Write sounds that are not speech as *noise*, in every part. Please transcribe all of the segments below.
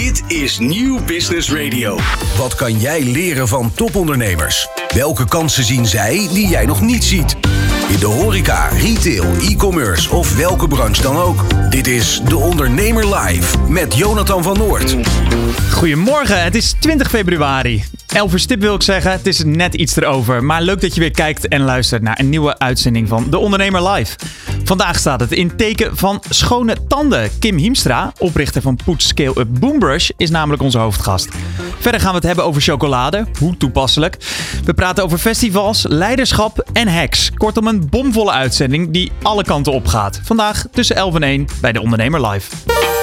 Dit is Nieuw Business Radio. Wat kan jij leren van topondernemers? Welke kansen zien zij die jij nog niet ziet? In de horeca, retail, e-commerce of welke branche dan ook. Dit is De Ondernemer Live met Jonathan van Noord. Goedemorgen, het is 20 februari. 11 uur stip wil ik zeggen, het is net iets erover. Maar leuk dat je weer kijkt en luistert naar een nieuwe uitzending van De Ondernemer Live. Vandaag staat het in teken van schone tanden. Kim Hiemstra, oprichter van Poets Scale Up Boombrush, is namelijk onze hoofdgast. Verder gaan we het hebben over chocolade, hoe toepasselijk. We praten over festivals, leiderschap en hacks. Kortom, een bomvolle uitzending die alle kanten op gaat. Vandaag tussen 11 en 1 bij De Ondernemer Live.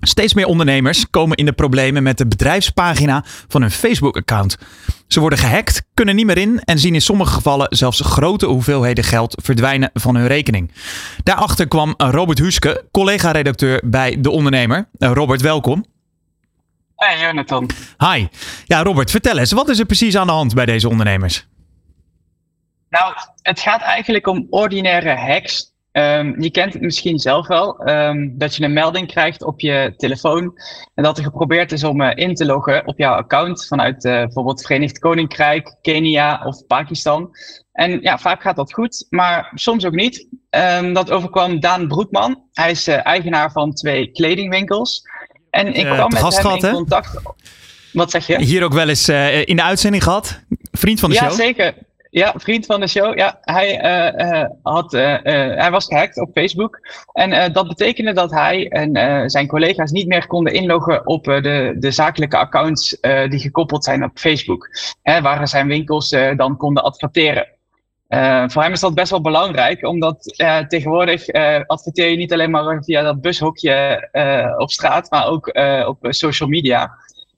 Steeds meer ondernemers komen in de problemen met de bedrijfspagina van hun Facebook-account. Ze worden gehackt, kunnen niet meer in en zien in sommige gevallen zelfs grote hoeveelheden geld verdwijnen van hun rekening. Daarachter kwam Robert Huske, collega-redacteur bij De Ondernemer. Eh, Robert, welkom. Hey Jonathan. Hi. Ja, Robert, vertel eens, wat is er precies aan de hand bij deze ondernemers? Nou, het gaat eigenlijk om ordinaire hacks Um, je kent het misschien zelf wel, um, dat je een melding krijgt op je telefoon en dat er geprobeerd is om uh, in te loggen op jouw account vanuit uh, bijvoorbeeld Verenigd Koninkrijk, Kenia of Pakistan. En ja, vaak gaat dat goed, maar soms ook niet. Um, dat overkwam Daan Broekman. Hij is uh, eigenaar van twee kledingwinkels. En ik kwam met hem in contact. Wat zeg je? Hier ook wel eens in de uitzending gehad. Vriend van de ja, show. Ja, zeker. Ja, vriend van de show. Ja, hij, uh, uh, had, uh, hij was gehackt op Facebook. En dat betekende dat hij en zijn collega's niet meer konden inloggen op de, de zakelijke accounts die gekoppeld zijn op Facebook. Hè, waar zijn winkels dan konden adverteren. voor hem is dat best wel belangrijk, omdat tegenwoordig adverteer je niet alleen maar via dat bushokje op straat, maar ook op social media.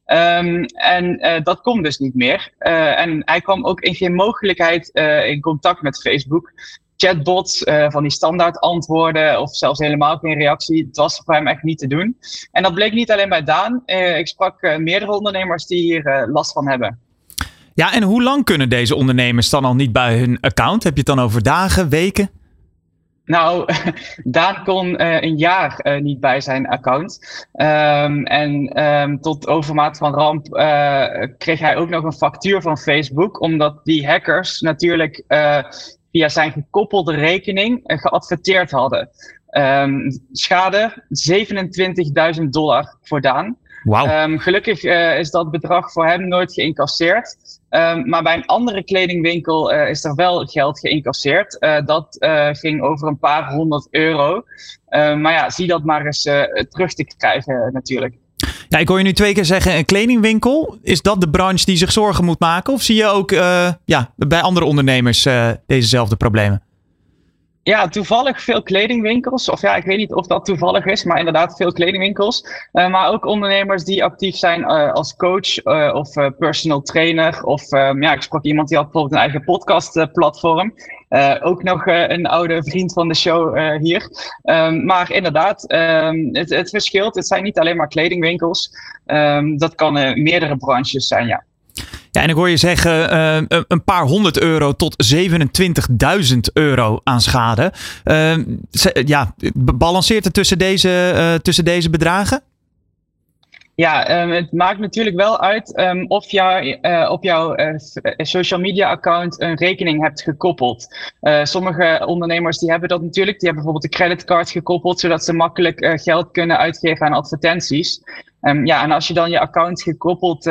Um, en uh, dat komt dus niet meer. Uh, en hij kwam ook in geen mogelijkheid uh, in contact met Facebook. Chatbots van die standaard antwoorden of zelfs helemaal geen reactie. Het was voor hem echt niet te doen. En dat bleek niet alleen bij Daan. ik sprak meerdere ondernemers die hier last van hebben. Ja, en hoe lang kunnen deze ondernemers dan al niet bij hun account? Heb je het dan over dagen, weken? Nou, *laughs* Daan kon uh, een jaar uh, niet bij zijn account. Um, en um, tot overmaat van ramp uh, kreeg hij ook nog een factuur van Facebook, omdat die hackers natuurlijk via zijn gekoppelde rekening geadverteerd hadden. Um, schade 27.000 dollar voor Daan. Wow. Gelukkig is dat bedrag voor hem nooit geïncasseerd. Um, maar bij een andere kledingwinkel uh, is er wel geld geïncasseerd. Uh, dat ging over een paar honderd euro. maar ja, zie dat maar eens terug te krijgen natuurlijk. Ja, ik hoor je nu twee keer zeggen een kledingwinkel. Is dat de branche die zich zorgen moet maken? Of zie je ook ja, bij andere ondernemers dezezelfde problemen? Ja, toevallig veel kledingwinkels. Of ja, ik weet niet of dat toevallig is, maar inderdaad veel kledingwinkels. Uh, maar ook ondernemers die actief zijn uh, als coach uh, of personal trainer. Of ja, ik sprak iemand die had bijvoorbeeld een eigen podcastplatform. ook nog een oude vriend van de show hier. Um, maar inderdaad, um, het, het verschilt. Het zijn niet alleen maar kledingwinkels. Dat kan meerdere branches zijn, ja. Ja, en ik hoor je zeggen uh, een paar honderd euro tot 27.000 euro aan schade. Uh, ja, balanceert het tussen deze, uh, tussen deze bedragen? Ja, um, het maakt natuurlijk wel uit um, of jij uh, op jouw uh, social media account een rekening hebt gekoppeld. Uh, sommige ondernemers die hebben dat natuurlijk. Die hebben bijvoorbeeld een creditcard gekoppeld, zodat ze makkelijk geld kunnen uitgeven aan advertenties. Um, ja, en als je dan je account gekoppeld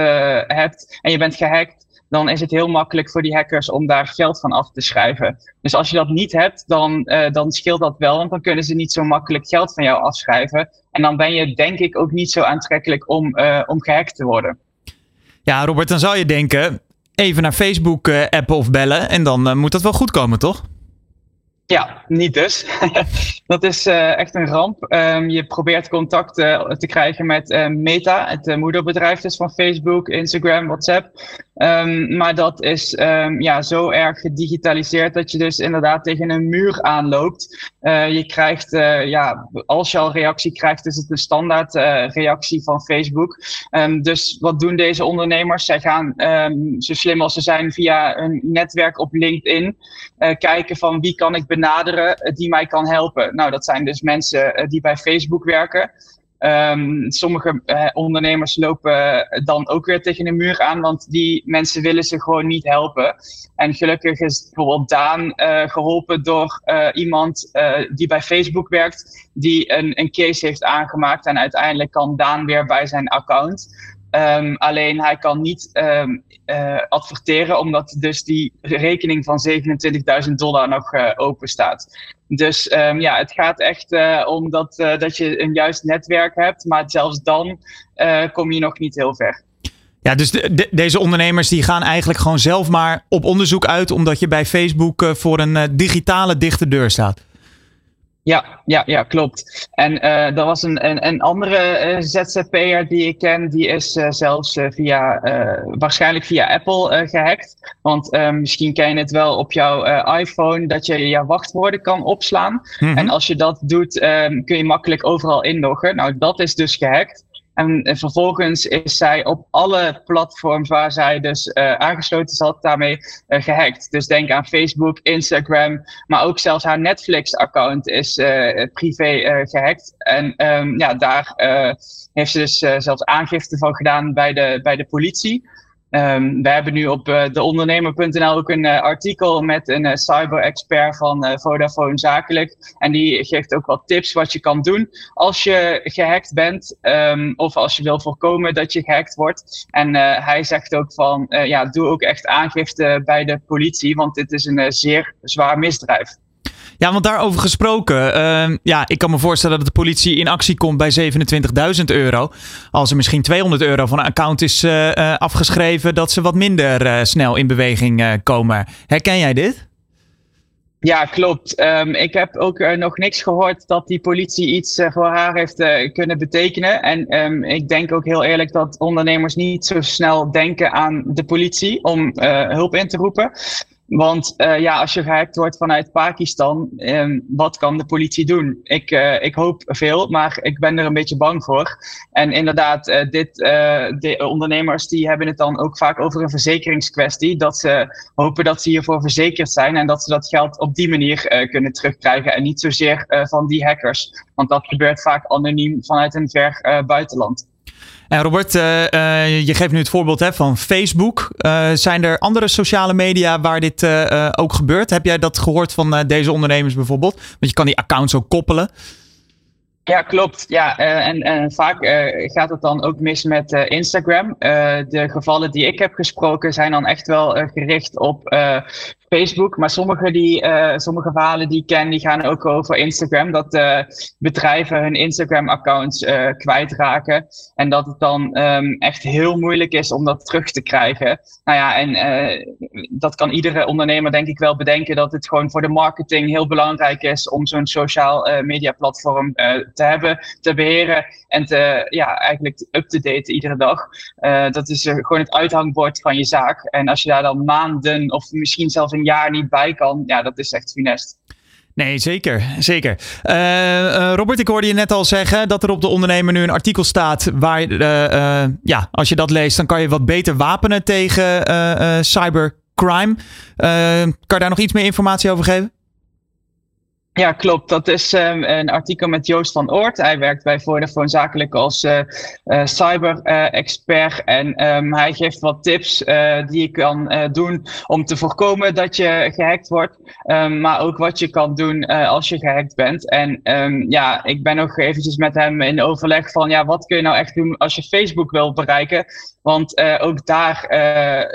hebt en je bent gehackt, dan is het heel makkelijk voor die hackers om daar geld van af te schrijven. Dus als je dat niet hebt, dan, uh, dan scheelt dat wel, want dan kunnen ze niet zo makkelijk geld van jou afschrijven. En dan ben je denk ik ook niet zo aantrekkelijk om, uh, om gehackt te worden. Ja, Robert, dan zou je denken, even naar Facebook uh, appen of bellen en dan moet dat wel goed komen, toch? Ja, niet dus. *laughs* dat is uh, echt een ramp. Um, je probeert contact uh, te krijgen met uh, Meta, het moederbedrijf dus van Facebook, Instagram, WhatsApp. Um, maar dat is um, ja, zo erg gedigitaliseerd dat je dus inderdaad tegen een muur aanloopt. je krijgt, ja, als je al reactie krijgt, is het een standaard reactie van Facebook. dus wat doen deze ondernemers? Zij gaan zo slim als ze zijn via een netwerk op LinkedIn kijken van wie kan ik benaderen eh, die mij kan helpen. Nou, dat zijn dus mensen eh, die bij Facebook werken. Um, sommige uh, ondernemers lopen dan ook weer tegen een muur aan, want die mensen willen ze gewoon niet helpen. En gelukkig is bijvoorbeeld Daan uh, geholpen door uh, iemand die bij Facebook werkt, die een, een case heeft aangemaakt. En uiteindelijk kan Daan weer bij zijn account. Um, alleen hij kan niet um, uh, adverteren, omdat dus die rekening van 27.000 dollar nog uh, open staat. Dus um, ja, het gaat echt uh, om dat, dat je een juist netwerk hebt, maar zelfs dan kom je nog niet heel ver. Ja, dus de, de, deze ondernemers die gaan eigenlijk gewoon zelf maar op onderzoek uit, omdat je bij Facebook voor een digitale dichte deur staat. Ja, ja, ja, klopt. En uh, er was een, een, een andere uh, ZZP'er die ik ken, die is uh, zelfs via, waarschijnlijk via Apple gehackt. Want misschien ken je het wel op jouw iPhone, dat je je wachtwoorden kan opslaan. Mm -hmm. En als je dat doet, kun je makkelijk overal inloggen. Nou, dat is dus gehackt. En vervolgens is zij op alle platforms waar zij dus uh, aangesloten zat, daarmee uh, gehackt. Dus denk aan Facebook, Instagram, maar ook zelfs haar Netflix-account is uh, privé gehackt. En um, ja, daar heeft ze dus zelfs aangifte van gedaan bij de, bij de politie. Um, we hebben nu op uh, deondernemer.nl ook een uh, artikel met een uh, cyber-expert van Vodafone Zakelijk. En die geeft ook wat tips wat je kan doen als je gehackt bent um, of als je wil voorkomen dat je gehackt wordt. En hij zegt ook van, ja, doe ook echt aangifte bij de politie, want dit is een zeer zwaar misdrijf. Ja, want daarover gesproken. Uh, ja, ik kan me voorstellen dat de politie in actie komt bij 27.000 euro. Als er misschien 200 euro van een account is uh, uh, afgeschreven, dat ze wat minder uh, snel in beweging komen. Herken jij dit? Ja, klopt. Um, ik heb ook nog niks gehoord dat die politie iets voor haar heeft kunnen betekenen. En um, ik denk ook heel eerlijk dat ondernemers niet zo snel denken aan de politie om hulp in te roepen. Want uh, ja, als je gehackt wordt vanuit Pakistan, um, wat kan de politie doen? Ik, uh, ik hoop veel, maar ik ben er een beetje bang voor. En inderdaad, uh, dit, de ondernemers die hebben het dan ook vaak over een verzekeringskwestie. Dat ze hopen dat ze hiervoor verzekerd zijn en dat ze dat geld op die manier kunnen terugkrijgen. En niet zozeer van die hackers. Want dat gebeurt vaak anoniem vanuit een ver buitenland. En Robert, uh, uh, je geeft nu het voorbeeld hè, van Facebook. Uh, zijn er andere sociale media waar dit ook gebeurt? Heb jij dat gehoord van deze ondernemers bijvoorbeeld? Want je kan die accounts ook koppelen. Ja, klopt. Ja, en, en vaak gaat het dan ook mis met Instagram. de gevallen die ik heb gesproken zijn dan echt wel gericht op Facebook. Maar sommige, die, uh, sommige verhalen die ik ken, die gaan ook over Instagram. Dat uh, bedrijven hun Instagram-accounts uh, kwijtraken. En dat het dan um, echt heel moeilijk is om dat terug te krijgen. Nou ja, en dat kan iedere ondernemer denk ik wel bedenken. Dat het gewoon voor de marketing heel belangrijk is om zo'n sociaal media platform te hebben, te beheren. En te, ja, eigenlijk up-to-date iedere dag. dat is gewoon het uithangbord van je zaak. En als je daar dan maanden of misschien zelfs een een jaar niet bij kan, ja, dat is echt funest. Nee, zeker. zeker. Uh, uh, Robert, ik hoorde je net al zeggen dat er op de ondernemer nu een artikel staat waar, uh, ja, als je dat leest, dan kan je wat beter wapenen tegen cybercrime. kan je daar nog iets meer informatie over geven? Ja, klopt. Dat is um, een artikel met Joost van Oort. Hij werkt bij Vodafone zakelijk als uh, uh, cyber-expert. en um, hij geeft wat tips die je kan doen om te voorkomen dat je gehackt wordt. Um, maar ook wat je kan doen als je gehackt bent. En ja, ik ben nog eventjes met hem in overleg van ja, wat kun je nou echt doen als je Facebook wil bereiken. Want ook daar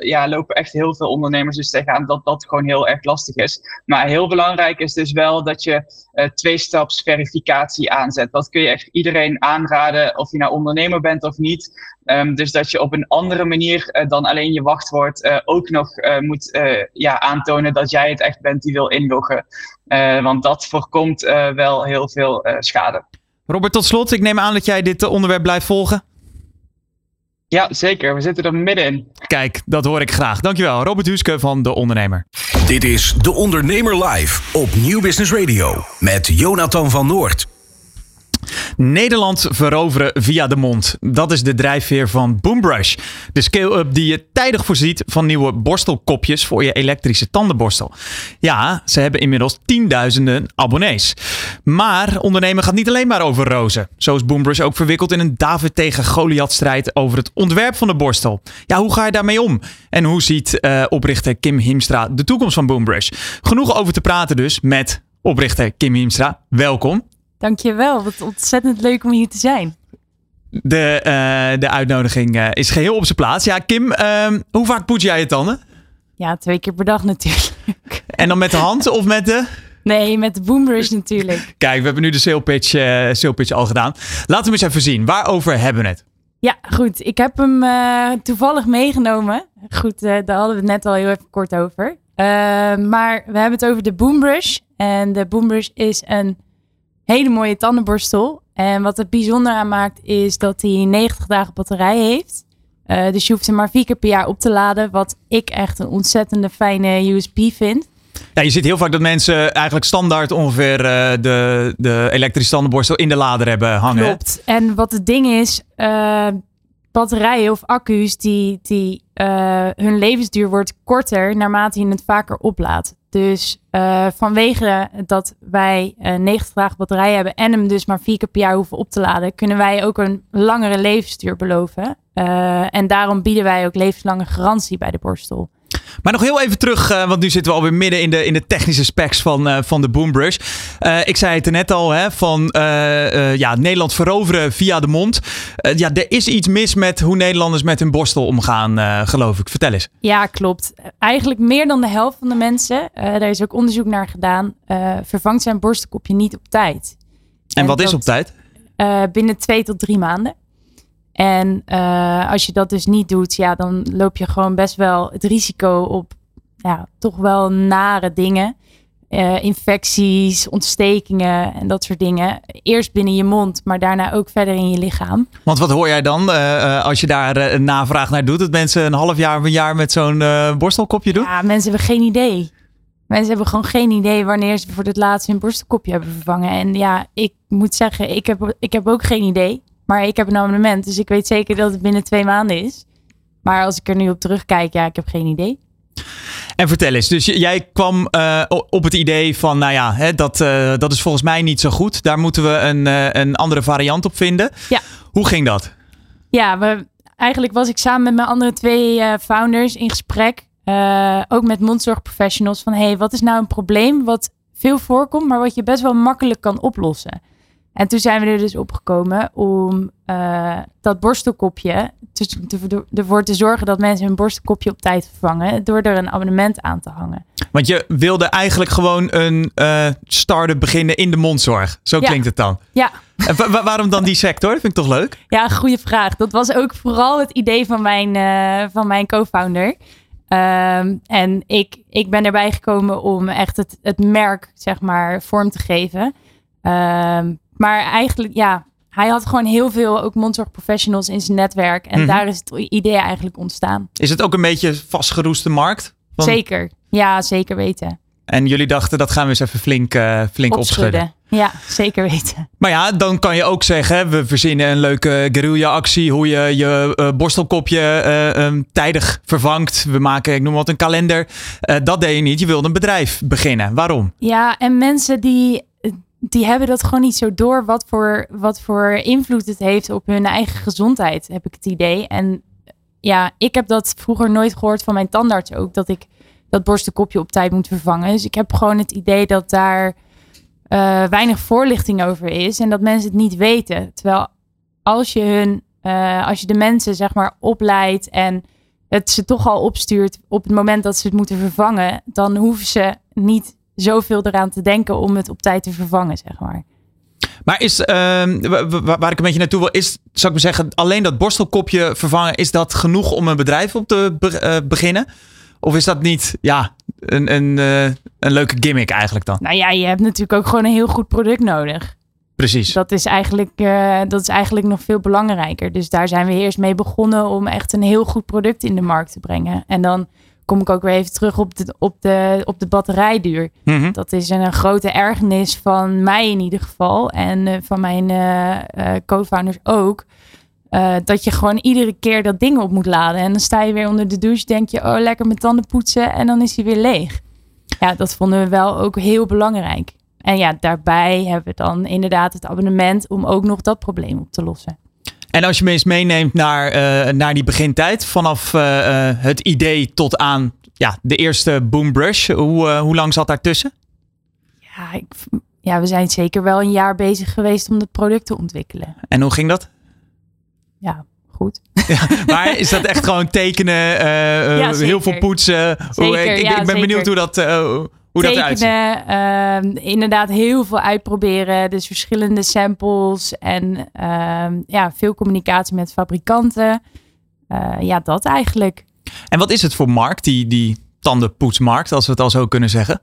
ja, lopen echt heel veel ondernemers dus tegenaan dat dat gewoon heel erg lastig is. Maar heel belangrijk is dus wel dat je uh, twee-staps verificatie aanzet. Dat kun je echt iedereen aanraden, of je nou ondernemer bent of niet. Um, dus dat je op een andere manier uh, dan alleen je wachtwoord ook nog moet ja, aantonen dat jij het echt bent die wil inloggen. want dat voorkomt wel heel veel schade. Robert, tot slot, ik neem aan dat jij dit onderwerp blijft volgen. Ja, zeker. We zitten er middenin. Kijk, dat hoor ik graag. Dankjewel, Robert Huske van De Ondernemer. Dit is De Ondernemer Live op Nieuw Business Radio met Jonathan van Noord. Nederland veroveren via de mond. Dat is de drijfveer van Boombrush. De scale-up die je tijdig voorziet van nieuwe borstelkopjes voor je elektrische tandenborstel. Ja, ze hebben inmiddels tienduizenden abonnees. Maar ondernemen gaat niet alleen maar over rozen. Zo is Boombrush ook verwikkeld in een David tegen Goliath strijd over het ontwerp van de borstel. Ja, hoe ga je daarmee om? En hoe ziet uh, oprichter Kim Himstra de toekomst van Boombrush? Genoeg over te praten dus met oprichter Kim Himstra. Welkom. Dankjewel, wat ontzettend leuk om hier te zijn. De, uh, de uitnodiging uh, is geheel op zijn plaats. Ja, Kim, uh, hoe vaak poets jij je tanden? Ja, twee keer per dag natuurlijk. En dan met de hand of met de... Nee, met de boombrush natuurlijk. Kijk, we hebben nu de sale pitch, uh, sale pitch al gedaan. Laten we eens even zien. Waarover hebben we het? Ja, goed. Ik heb hem toevallig meegenomen. Goed, daar hadden we het net al heel even kort over. maar we hebben het over de boombrush. En de boombrush is een hele mooie tandenborstel. En wat het bijzonder aan maakt is dat hij 90 dagen batterij heeft. Uh, dus je hoeft hem maar vier keer per jaar op te laden. Wat ik echt een ontzettende fijne USP vind. Ja, je ziet heel vaak dat mensen eigenlijk standaard ongeveer uh, de, de elektrische tandenborstel in de lader hebben hangen. Klopt. En wat het ding is, uh, batterijen of accu's, die, die, hun levensduur wordt korter naarmate je het vaker oplaadt. Dus uh, vanwege dat wij uh, eh, 90 dagen batterij hebben en hem dus maar vier keer per jaar hoeven op te laden, kunnen wij ook een langere levensduur beloven. En daarom bieden wij ook levenslange garantie bij de borstel. Maar nog heel even terug, uh, want nu zitten we alweer midden in de, in de technische specs van, uh, van de Boombrush. Uh, ik zei het er net al, hè, van ja, Nederland veroveren via de mond. ja, er is iets mis met hoe Nederlanders met hun borstel omgaan, geloof ik. Vertel eens. Ja, klopt. Eigenlijk meer dan de helft van de mensen, daar is ook onderzoek naar gedaan, vervangt zijn borstelkopje niet op tijd. En, en wat is op tijd? binnen twee tot drie maanden. En uh, als je dat dus niet doet, ja, dan loop je gewoon best wel het risico op ja, toch wel nare dingen. Uh, infecties, ontstekingen en dat soort dingen. Eerst binnen je mond, maar daarna ook verder in je lichaam. Want wat hoor jij dan uh, als je daar een navraag naar doet? Dat mensen een half jaar of een jaar met zo'n borstelkopje doen? Ja, mensen hebben geen idee. Mensen hebben gewoon geen idee wanneer ze voor het laatst hun borstelkopje hebben vervangen. En ja, ik moet zeggen, ik heb, ik heb ook geen idee. Maar ik heb een abonnement, dus ik weet zeker dat het binnen twee maanden is. Maar als ik er nu op terugkijk, ja, ik heb geen idee. En vertel eens, dus jij kwam uh, op het idee van, nou ja, hè, dat, uh, dat is volgens mij niet zo goed. Daar moeten we een, uh, een andere variant op vinden. Ja. Hoe ging dat? Ja, we, eigenlijk was ik samen met mijn andere twee founders in gesprek. ook met mondzorgprofessionals van, hey, wat is nou een probleem wat veel voorkomt, maar wat je best wel makkelijk kan oplossen? En toen zijn we er dus opgekomen om uh, dat borstelkopje te, te, ervoor te zorgen dat mensen hun borstelkopje op tijd vervangen door er een abonnement aan te hangen. Want je wilde eigenlijk gewoon een uh, start-up beginnen in de mondzorg. Zo klinkt het dan. Ja. En waarom dan die sector? Dat vind ik toch leuk? Ja, goede vraag. Dat was ook vooral het idee van mijn, uh, van mijn co-founder. Um, en ik, ik ben erbij gekomen om echt het, het merk, zeg maar, vorm te geven. Um, maar eigenlijk, ja, hij had gewoon heel veel ook mondzorgprofessionals in zijn netwerk. En mhm. daar is het idee eigenlijk ontstaan. Is het ook een beetje vastgeroeste markt? Zeker, ja, zeker weten. En jullie dachten, dat gaan we eens even flink, uh, flink opschudden. Ja, zeker weten. Maar ja, dan kan je ook zeggen, we verzinnen een leuke guerrilla-actie. Hoe je je uh, borstelkopje uh, um, tijdig vervangt. We maken, ik noem wat, een kalender. dat deed je niet. Je wilde een bedrijf beginnen. Waarom? Ja, en mensen die die hebben dat gewoon niet zo door wat voor, wat voor invloed het heeft op hun eigen gezondheid, heb ik het idee. En ja, ik heb dat vroeger nooit gehoord van mijn tandarts ook, dat ik dat borstenkopje op tijd moet vervangen. Dus ik heb gewoon het idee dat daar uh, weinig voorlichting over is en dat mensen het niet weten. Terwijl als je hun, uh, als je de mensen zeg maar opleidt en het ze toch al opstuurt op het moment dat ze het moeten vervangen, dan hoeven ze niet zoveel eraan te denken om het op tijd te vervangen, zeg maar. Maar is, ehm, wa- wa- waar ik een beetje naartoe wil, is, zou ik maar zeggen, alleen dat borstelkopje vervangen, is dat genoeg om een bedrijf op te be- eh, beginnen? Of is dat niet, ja, een, een, eh, een leuke gimmick eigenlijk dan? Nou ja, je hebt natuurlijk ook gewoon een heel goed product nodig. Precies. Dat is eigenlijk, eh, dat is eigenlijk nog veel belangrijker. Dus daar zijn we eerst mee begonnen om echt een heel goed product in de markt te brengen. En dan kom ik ook weer even terug op de, op de, op de batterijduur. Mhm. Dat is een, grote ergernis van mij in ieder geval. En eh, van mijn eh, co-founders ook. Dat je gewoon iedere keer dat ding op moet laden. En dan sta je weer onder de douche. Denk je, oh lekker mijn tanden poetsen. En dan is hij weer leeg. Ja, dat vonden we wel ook heel belangrijk. En ja, daarbij hebben we dan inderdaad het abonnement. Om ook nog dat probleem op te lossen. En als je me eens meeneemt naar, eh, naar die begintijd, vanaf eh, eh, het idee tot aan ja, de eerste Boombrush, hoe, hoe lang zat daartussen? Ja, ik, ja, we zijn zeker wel een jaar bezig geweest om het product te ontwikkelen. En hoe ging dat? Ja, goed. *laughs* Maar is dat echt gewoon tekenen, Ja, heel veel poetsen? Hoe- Zeker, ik, ik, ja, ik ben benieuwd hoe dat, hoe dat tekenen, ehm, inderdaad heel veel uitproberen. Dus verschillende samples en ehm, ja, veel communicatie met fabrikanten. Eh, ja, dat eigenlijk. En wat is het voor markt, die, die tandenpoetsmarkt, als we het al zo kunnen zeggen?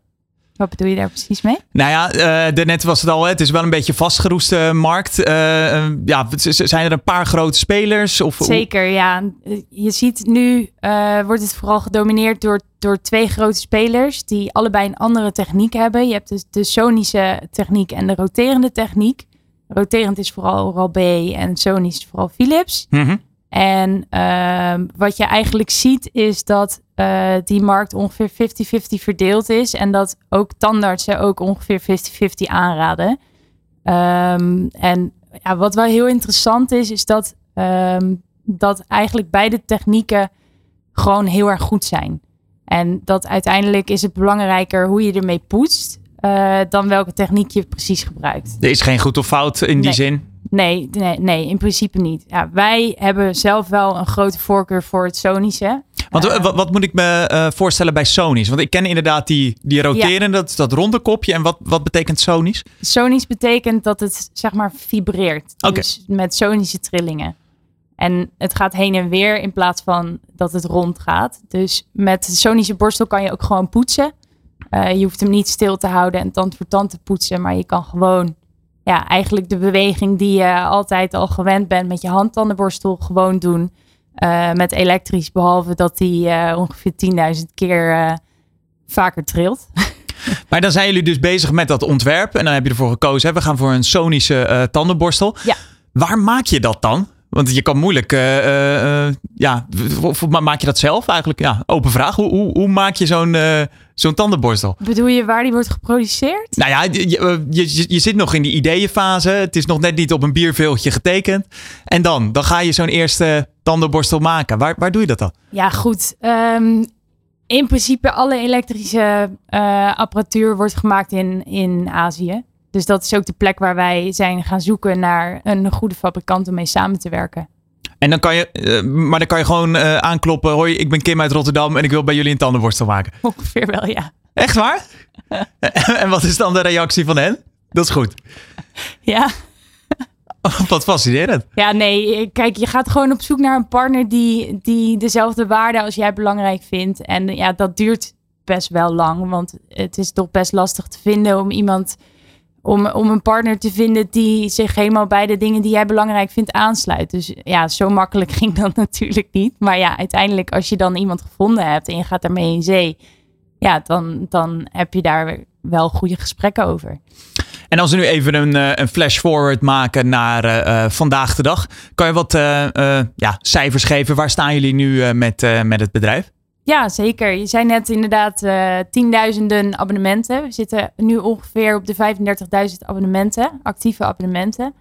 Wat bedoel je daar precies mee? Nou ja, eh daarnet was het al, het is wel een beetje vastgeroeste markt. Eh, eh, ja, zijn er een paar grote spelers? Of, Zeker, ja. Je ziet nu eh, wordt het vooral gedomineerd door, door twee grote spelers die allebei een andere techniek hebben. Je hebt dus de sonische techniek en de roterende techniek. Roterend is vooral Oral-B en sonisch is vooral Philips. Mhm. En ehm, wat je eigenlijk ziet is dat eh, die markt ongeveer 50-50 verdeeld is. En dat ook tandartsen ook ongeveer 50-50 aanraden. Ehm, en ja, wat wel heel interessant is, is dat, ehm, dat eigenlijk beide technieken gewoon heel erg goed zijn. En dat uiteindelijk is het belangrijker hoe je ermee poetst. eh, dan welke techniek je precies gebruikt. Er is geen goed of fout in die zin. Nee, nee, nee, in principe niet. Ja, wij hebben zelf wel een grote voorkeur voor het sonische. Want wat, wat moet ik me eh, voorstellen bij Sony's? Want ik ken inderdaad die, die roterende, dat, dat ronde kopje. En wat, wat betekent Sony's? Sonisch betekent dat het zeg maar vibreert. Dus met sonische trillingen. En het gaat heen en weer in plaats van dat het rond gaat. Dus met de sonische borstel kan je ook gewoon poetsen. Eh, je hoeft hem niet stil te houden en tand voor tand te poetsen. Maar je kan gewoon ja, eigenlijk de beweging die je altijd al gewend bent met je handtandenborstel gewoon doen. Eh, met elektrisch, behalve dat die eh, ongeveer 10.000 keer eh, vaker trilt. *laughs* Maar dan zijn jullie dus bezig met dat ontwerp. En dan heb je ervoor gekozen, hè, we gaan voor een sonische tandenborstel. Ja. Waar maak je dat dan? Want je kan moeilijk, ja, of maak je dat zelf eigenlijk? Ja, open vraag. Hoe, hoe, hoe maak je zo'n zo'n tandenborstel? Bedoel je waar die wordt geproduceerd? Nou ja, je, je, je, zit nog in die ideeënfase. Het is nog net niet op een bierveeltje getekend. En dan, dan ga je zo'n eerste tandenborstel maken. Waar, waar doe je dat dan? Ja, goed. Ehm, in principe alle elektrische eh, apparatuur wordt gemaakt in, in Azië. Dus dat is ook de plek waar wij zijn gaan zoeken naar een goede fabrikant om mee samen te werken. En dan kan je, eh, maar dan kan je gewoon eh, aankloppen. Hoi, ik ben Kim uit Rotterdam en ik wil bij jullie een tandenborstel maken. Ongeveer wel, ja. Echt waar? *laughs* *laughs* en wat is dan de reactie van hen? Dat is goed. Ja, *laughs* Wat fascinerend. ja nee, kijk, je gaat gewoon op zoek naar een partner die, die dezelfde waarde als jij belangrijk vindt. En ja, dat duurt best wel lang, want het is toch best lastig te vinden om iemand, om, om een partner te vinden die zich helemaal bij de dingen die jij belangrijk vindt aansluit. Dus ja, zo makkelijk *laughs* ging dat natuurlijk niet. Maar ja, uiteindelijk als je dan iemand gevonden hebt en je gaat daarmee in zee, ja, dan, dan heb je daar wel goede gesprekken over. En als we nu even een, eh, een flash forward maken naar eh, eh, vandaag de dag. Kan je wat ja, cijfers geven? Waar staan jullie nu met, met het bedrijf? Ja, zeker. Je zei net inderdaad eh, tienduizenden abonnementen. We zitten nu ongeveer op de 35.000 abonnementen, actieve abonnementen.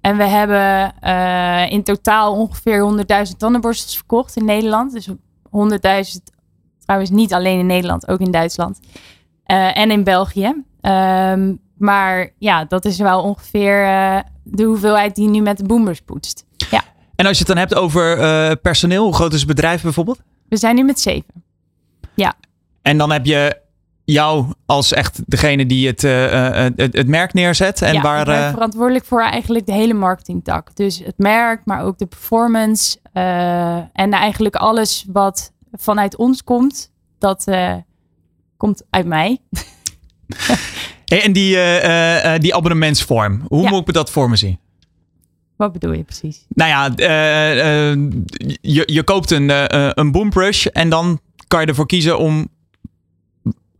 En we hebben eh, in totaal ongeveer 100.000 tandenborstels verkocht in Nederland. Dus 100.000 trouwens niet alleen in Nederland, ook in Duitsland. Eh, en in België. Ehm, maar ja, dat is wel ongeveer de hoeveelheid die nu met de boomers poetst. Ja, En als je het dan hebt over personeel, hoe groot is het bedrijf bijvoorbeeld? We zijn nu met zeven. En dan heb je jou als echt degene die het, uh, het, het, merk neerzet? En ja, waar, ik ben verantwoordelijk voor eigenlijk de hele marketingtak. Dus het merk, maar ook de performance. en eigenlijk alles wat vanuit ons komt, dat komt uit mij. *laughs* en die, die abonnementsvorm, hoe moet ik dat voor me zien? Wat bedoel je precies? Nou ja, je, je koopt een, een boombrush en dan kan je ervoor kiezen om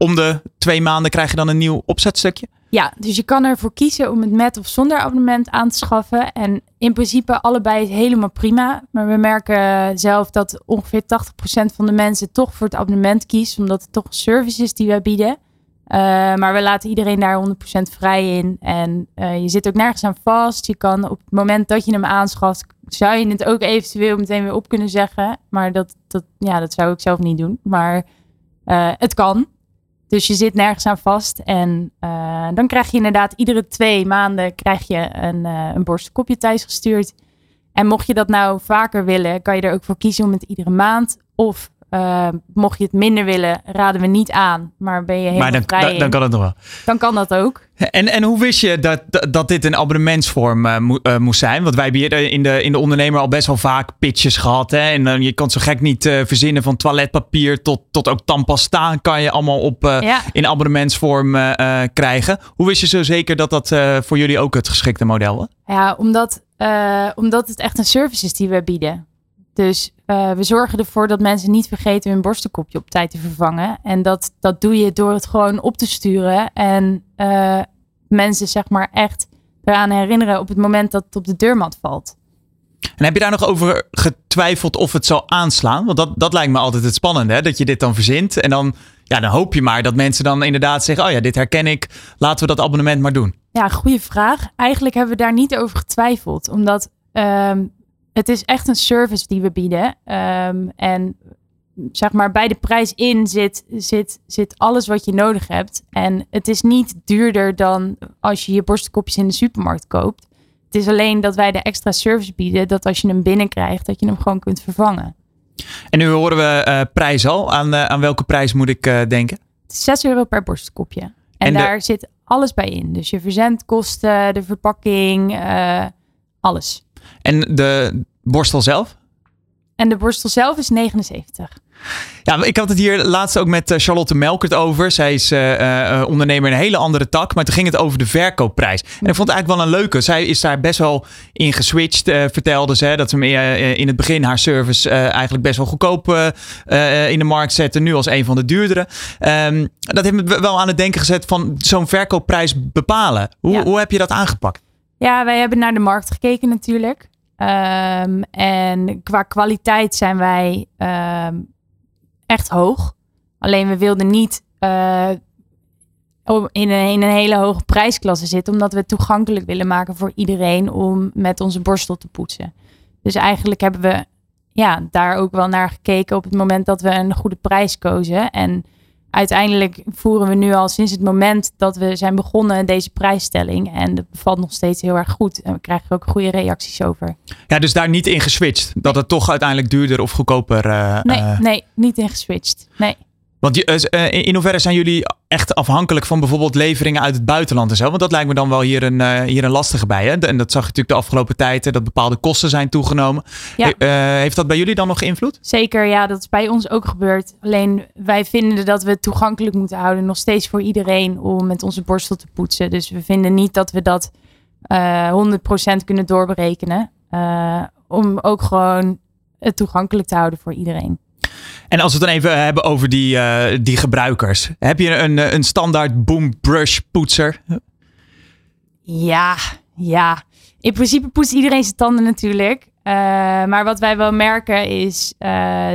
om de twee maanden krijg je dan een nieuw opzetstukje? Ja, dus je kan ervoor kiezen om het met of zonder abonnement aan te schaffen. En in principe allebei is helemaal prima. Maar we merken zelf dat ongeveer 80% van de mensen toch voor het abonnement kiest. Omdat het toch een service is die wij bieden. Uh, maar we laten iedereen daar 100% vrij in. En uh, je zit ook nergens aan vast. Je kan op het moment dat je hem aanschaft, zou je het ook eventueel meteen weer op kunnen zeggen. Maar dat, dat, ja, dat zou ik zelf niet doen. Maar uh, het kan. Dus je zit nergens aan vast. En dan krijg je inderdaad iedere twee maanden krijg je een, een borstkopje thuis gestuurd. En mocht je dat nou vaker willen, kan je er ook voor kiezen om het iedere maand of uh, mocht je het minder willen, raden we niet aan. Maar ben je helemaal maar dan, vrij dan, dan kan het nog wel. Dan kan dat ook. En, en hoe wist je dat, dat dit een abonnementsvorm uh, mo uh, moest zijn? Want wij hebben in de, in de ondernemer al best wel vaak pitches gehad. Hè? En uh, je kan zo gek niet verzinnen van toiletpapier tot, tot ook tandpasta. Kan je allemaal op, ja. in abonnementsvorm krijgen. Hoe wist je zo zeker dat dat voor jullie ook het geschikte model was? Ja, omdat, omdat het echt een service is die we bieden. Dus uh, we zorgen ervoor dat mensen niet vergeten hun borstenkopje op tijd te vervangen. En dat, dat doe je door het gewoon op te sturen. En uh, mensen zeg maar echt eraan herinneren op het moment dat het op de deurmat valt. En heb je daar nog over getwijfeld of het zal aanslaan? Want dat, dat lijkt me altijd het spannende, hè? dat je dit dan verzint. En dan, ja, dan hoop je maar dat mensen dan inderdaad zeggen: Oh ja, dit herken ik, laten we dat abonnement maar doen. Ja, goede vraag. Eigenlijk hebben we daar niet over getwijfeld. Omdat um, het is echt een service die we bieden. Um, en zeg maar, bij de prijs in zit, zit, zit alles wat je nodig hebt. En het is niet duurder dan als je je borstkopjes in de supermarkt koopt. Het is alleen dat wij de extra service bieden, dat als je hem binnenkrijgt, dat je hem gewoon kunt vervangen. En nu horen we uh, prijs al. Aan, uh, aan welke prijs moet ik uh, denken? Het is 6 euro per borstkopje. En, en daar zit alles bij in. Dus je verzendkosten, de verpakking, alles. En de borstel zelf? En de borstel zelf is 79. Ja, ik had het hier laatst ook met Charlotte Melkert over. Zij is uh, uh, ondernemer in een hele andere tak. Maar toen ging het over de verkoopprijs. En ik vond het eigenlijk wel een leuke. Zij is daar best wel in geswitcht, uh, vertelde ze. Dat ze in het begin haar service eigenlijk best wel goedkoop in de markt zette. Nu als een van de duurdere. Um, dat heeft me wel aan het denken gezet van zo'n verkoopprijs bepalen. Hoe, ja. hoe heb je dat aangepakt? Ja, wij hebben naar de markt gekeken natuurlijk. Um, en qua kwaliteit zijn wij um, echt hoog. Alleen we wilden niet uh, in, een, een hele hoge prijsklasse zitten, omdat we het toegankelijk willen maken voor iedereen om met onze borstel te poetsen. Dus eigenlijk hebben we ja, daar ook wel naar gekeken op het moment dat we een goede prijs kozen. En uiteindelijk voeren we nu al sinds het moment dat we zijn begonnen deze prijsstelling. En dat bevalt nog steeds heel erg goed. En we krijgen ook goede reacties over. Ja, dus daar niet in geswitcht? Dat het toch uiteindelijk duurder of goedkoper... Uh, nee, uh... nee, niet in geswitcht. Nee. Want uh, in hoeverre zijn jullie echt afhankelijk van bijvoorbeeld leveringen uit het buitenland en zo? Want dat lijkt me dan wel hier een, uh, hier een lastige bij. Hè? En dat zag je natuurlijk de afgelopen tijd, dat bepaalde kosten zijn toegenomen. Ja. Uh, heeft dat bij jullie dan nog invloed? Zeker, ja, dat is bij ons ook gebeurd. Alleen wij vinden dat we het toegankelijk moeten houden, nog steeds voor iedereen, om met onze borstel te poetsen. Dus we vinden niet dat we dat 100% kunnen doorberekenen. om ook gewoon het toegankelijk te houden voor iedereen. En als we het dan even hebben over die, uh, die gebruikers. Heb je een, eh, een standaard boom brush poetser? Ja, ja. In principe poetst iedereen zijn tanden natuurlijk. Maar wat wij wel merken is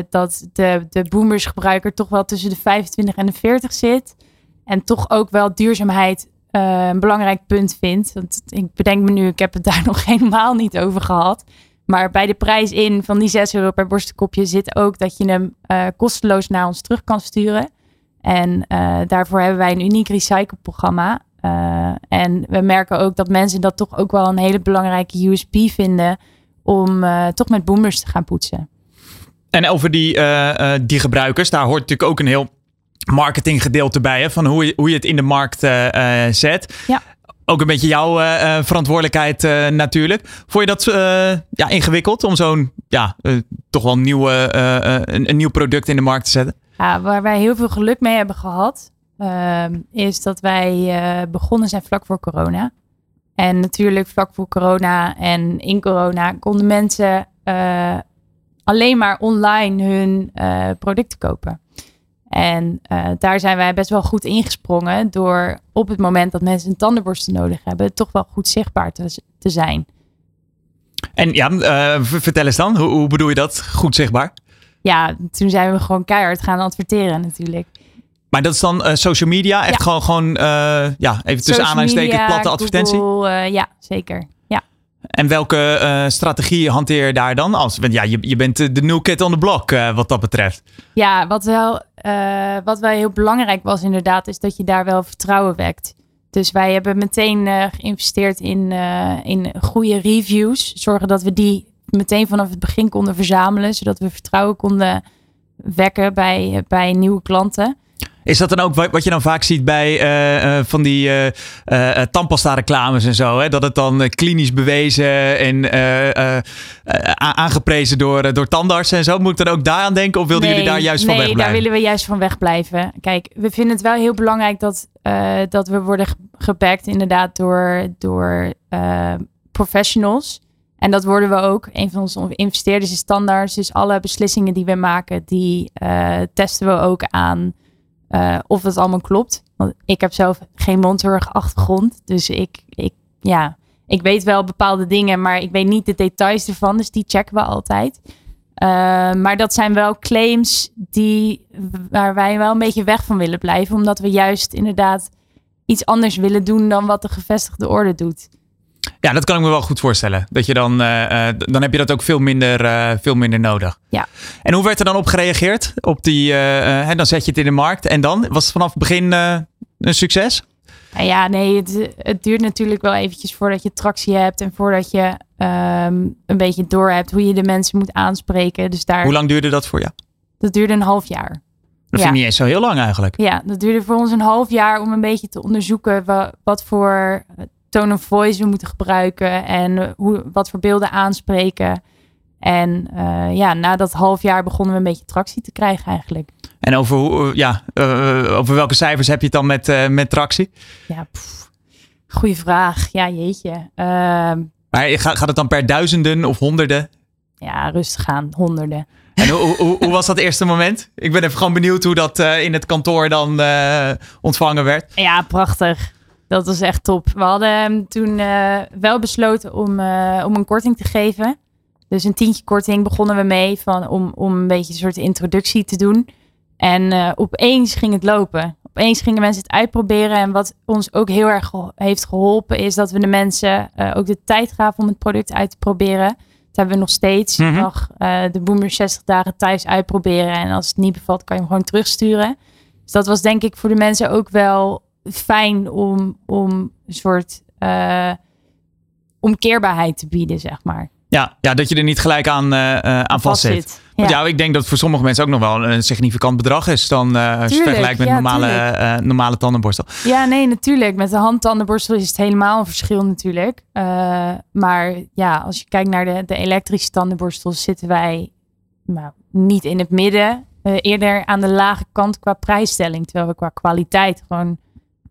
dat de, de boomers gebruiker toch wel tussen de 25 en de 40 zit. En toch ook wel duurzaamheid een belangrijk punt vindt. Want ik bedenk me nu, ik heb het daar *laughs* nog helemaal niet over gehad. Maar bij de prijs in van die 6 euro per borstkopje zit ook dat je hem uh, kosteloos naar ons terug kan sturen. En uh, daarvoor hebben wij een uniek recycleprogramma. Uh, en we merken ook dat mensen dat toch ook wel een hele belangrijke USP vinden om toch met boomers te gaan poetsen. En over die, die gebruikers, daar hoort natuurlijk ook een heel marketinggedeelte bij, hè, van hoe je, hoe je het in de markt eh, eh, zet. Ja. Ook een beetje jouw eh, eh, verantwoordelijkheid eh, natuurlijk. Vond je dat ja, ingewikkeld om zo'n ja, toch wel nieuwe, een, een nieuw product in de markt te zetten? Ja, waar wij heel veel geluk mee hebben gehad, ehm, is dat wij begonnen zijn vlak voor corona. En natuurlijk vlak voor corona en in corona konden mensen alleen maar online hun producten kopen. En eh, daar zijn wij best wel goed ingesprongen door op het moment dat mensen een tandenborstel nodig hebben, toch wel goed zichtbaar te, te zijn. En ja, eh, vertel eens dan, hoe, hoe bedoel je dat? Goed zichtbaar? Ja, toen zijn we gewoon keihard gaan adverteren natuurlijk. Maar dat is dan eh, social media, echt Ja. gewoon, gewoon ja, even tussen aanhalingstekens, platte advertentie. Google, ja, zeker. En welke eh, strategie hanteer je daar dan als? Ja, je, bent de de new kid on the block eh, wat dat betreft. Ja, wat wel, eh, wat wel heel belangrijk was inderdaad, is dat je daar wel vertrouwen wekt. Dus wij hebben meteen eh, geïnvesteerd in, eh, in goede reviews. Zorgen dat we die meteen vanaf het begin konden verzamelen, zodat we vertrouwen konden wekken bij, bij nieuwe klanten. Is dat dan ook wat je dan vaak ziet bij eh, eh, van die eh eh, eh, tandpasta reclames en zo? Hè? Dat het dan klinisch bewezen en aangeprezen door, door tandartsen en zo. Moet ik dan ook daaraan denken of wilden jullie daar juist nee, van daar wegblijven? willen we juist van wegblijven. Kijk, we vinden het wel heel belangrijk dat, dat we worden ge- gebackt inderdaad door, door professionals. En dat worden we ook. Een van onze investeerders is standaard. Dus alle beslissingen die we maken, die testen we ook aan eh, of het allemaal klopt. Want ik heb zelf geen mondzorg achtergrond. Dus ik, ik, ja, ik weet wel bepaalde dingen, maar ik weet niet de details ervan. Dus die checken we altijd. Uh, maar dat zijn wel claims die, waar wij wel een beetje weg van willen blijven. Omdat we juist inderdaad iets anders willen doen dan wat de gevestigde orde doet. Ja, dat kan ik me wel goed voorstellen. Dat je dan, eh, eh, dan heb je dat ook veel minder, eh, veel minder nodig. Ja. En hoe werd er dan op gereageerd? Op die, hè, dan zet je het in de markt. En dan? Was het vanaf het begin een succes? Nou ja, nee, het, het, duurt natuurlijk wel eventjes voordat je tractie hebt. En voordat je um, een beetje door hebt hoe je de mensen moet aanspreken. Dus daar, hoe lang duurde dat voor jou? Dat duurde een half jaar. Dat ja. vind ik niet eens zo heel lang eigenlijk. Ja, dat duurde voor ons een half jaar om een beetje te onderzoeken wat voor tone of voice we moeten gebruiken en hoe, wat voor beelden aanspreken. En uh, ja, na dat half jaar begonnen we een beetje tractie te krijgen eigenlijk. En over, hoe, ja, uh, over welke cijfers heb je het dan met, uh, met tractie? Ja, goede vraag. Ja, jeetje. Uh, maar gaat, gaat het dan per duizenden of honderden? Ja, rustig aan, honderden. En hoe, hoe, hoe, was dat eerste moment? Ik ben even gewoon benieuwd hoe dat uh, in het kantoor dan uh, ontvangen werd. Ja, prachtig. Dat was echt top. We hadden toen uh, wel besloten om, om een korting te geven. Dus een tientje korting begonnen we mee van, om, om een beetje een soort introductie te doen. En uh, opeens ging het lopen. Opeens gingen mensen het uitproberen. En wat ons ook heel erg ge heeft geholpen, is dat we de mensen ook de tijd gaven om het product uit te proberen. Dat hebben we nog steeds. Mm -hmm. Nog uh, de Boomer 60 dagen thuis uitproberen. En als het niet bevalt, kan je hem gewoon terugsturen. Dus dat was denk ik voor de mensen ook wel fijn om, om een soort uh, omkeerbaarheid te bieden, zeg maar. Ja, ja, dat je er niet gelijk aan, uh, aan vast zit. Ja. ja, ik denk dat voor sommige mensen ook nog wel een significant bedrag is dan uh, als je vergelijkt met ja, normale, uh, normale tandenborstel. Ja, nee, natuurlijk. Met de handtandenborstel is het helemaal een verschil natuurlijk. Maar ja, als je kijkt naar de, de elektrische tandenborstels zitten wij nou, niet in het midden. Eerder aan de lage kant qua prijsstelling. Terwijl we qua kwaliteit gewoon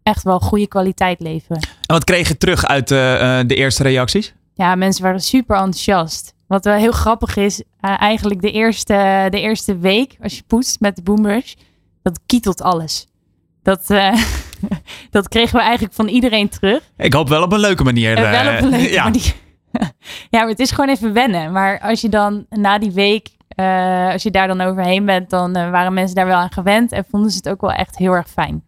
echt wel goede kwaliteit leveren. En wat kreeg je terug uit uh, de eerste reacties? Ja, mensen waren super enthousiast. Wat wel heel grappig is, uh, eigenlijk de eerste, de eerste week als je poetst met de boomrush, dat kietelt alles. Dat, uh, *laughs* dat kregen we eigenlijk van iedereen terug. Ik hoop wel op een leuke manier. Uh, wel op een leuke *laughs* ja. manier. *laughs* ja, maar het is gewoon even wennen. Maar als je dan na die week, uh, als je daar dan overheen bent, dan waren mensen daar wel aan gewend en vonden ze het ook wel echt heel erg fijn.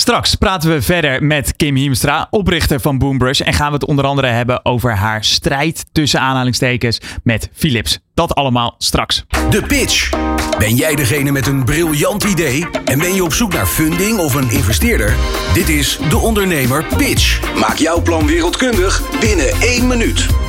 Straks praten we verder met Kim Hiemstra, oprichter van Boombrush. En gaan we het onder andere hebben over haar strijd tussen aanhalingstekens met Philips. Dat allemaal straks. De pitch. Ben jij degene met een briljant idee en ben je op zoek naar funding of een investeerder? Dit is De Ondernemer Pitch. Maak jouw plan wereldkundig binnen één minuut.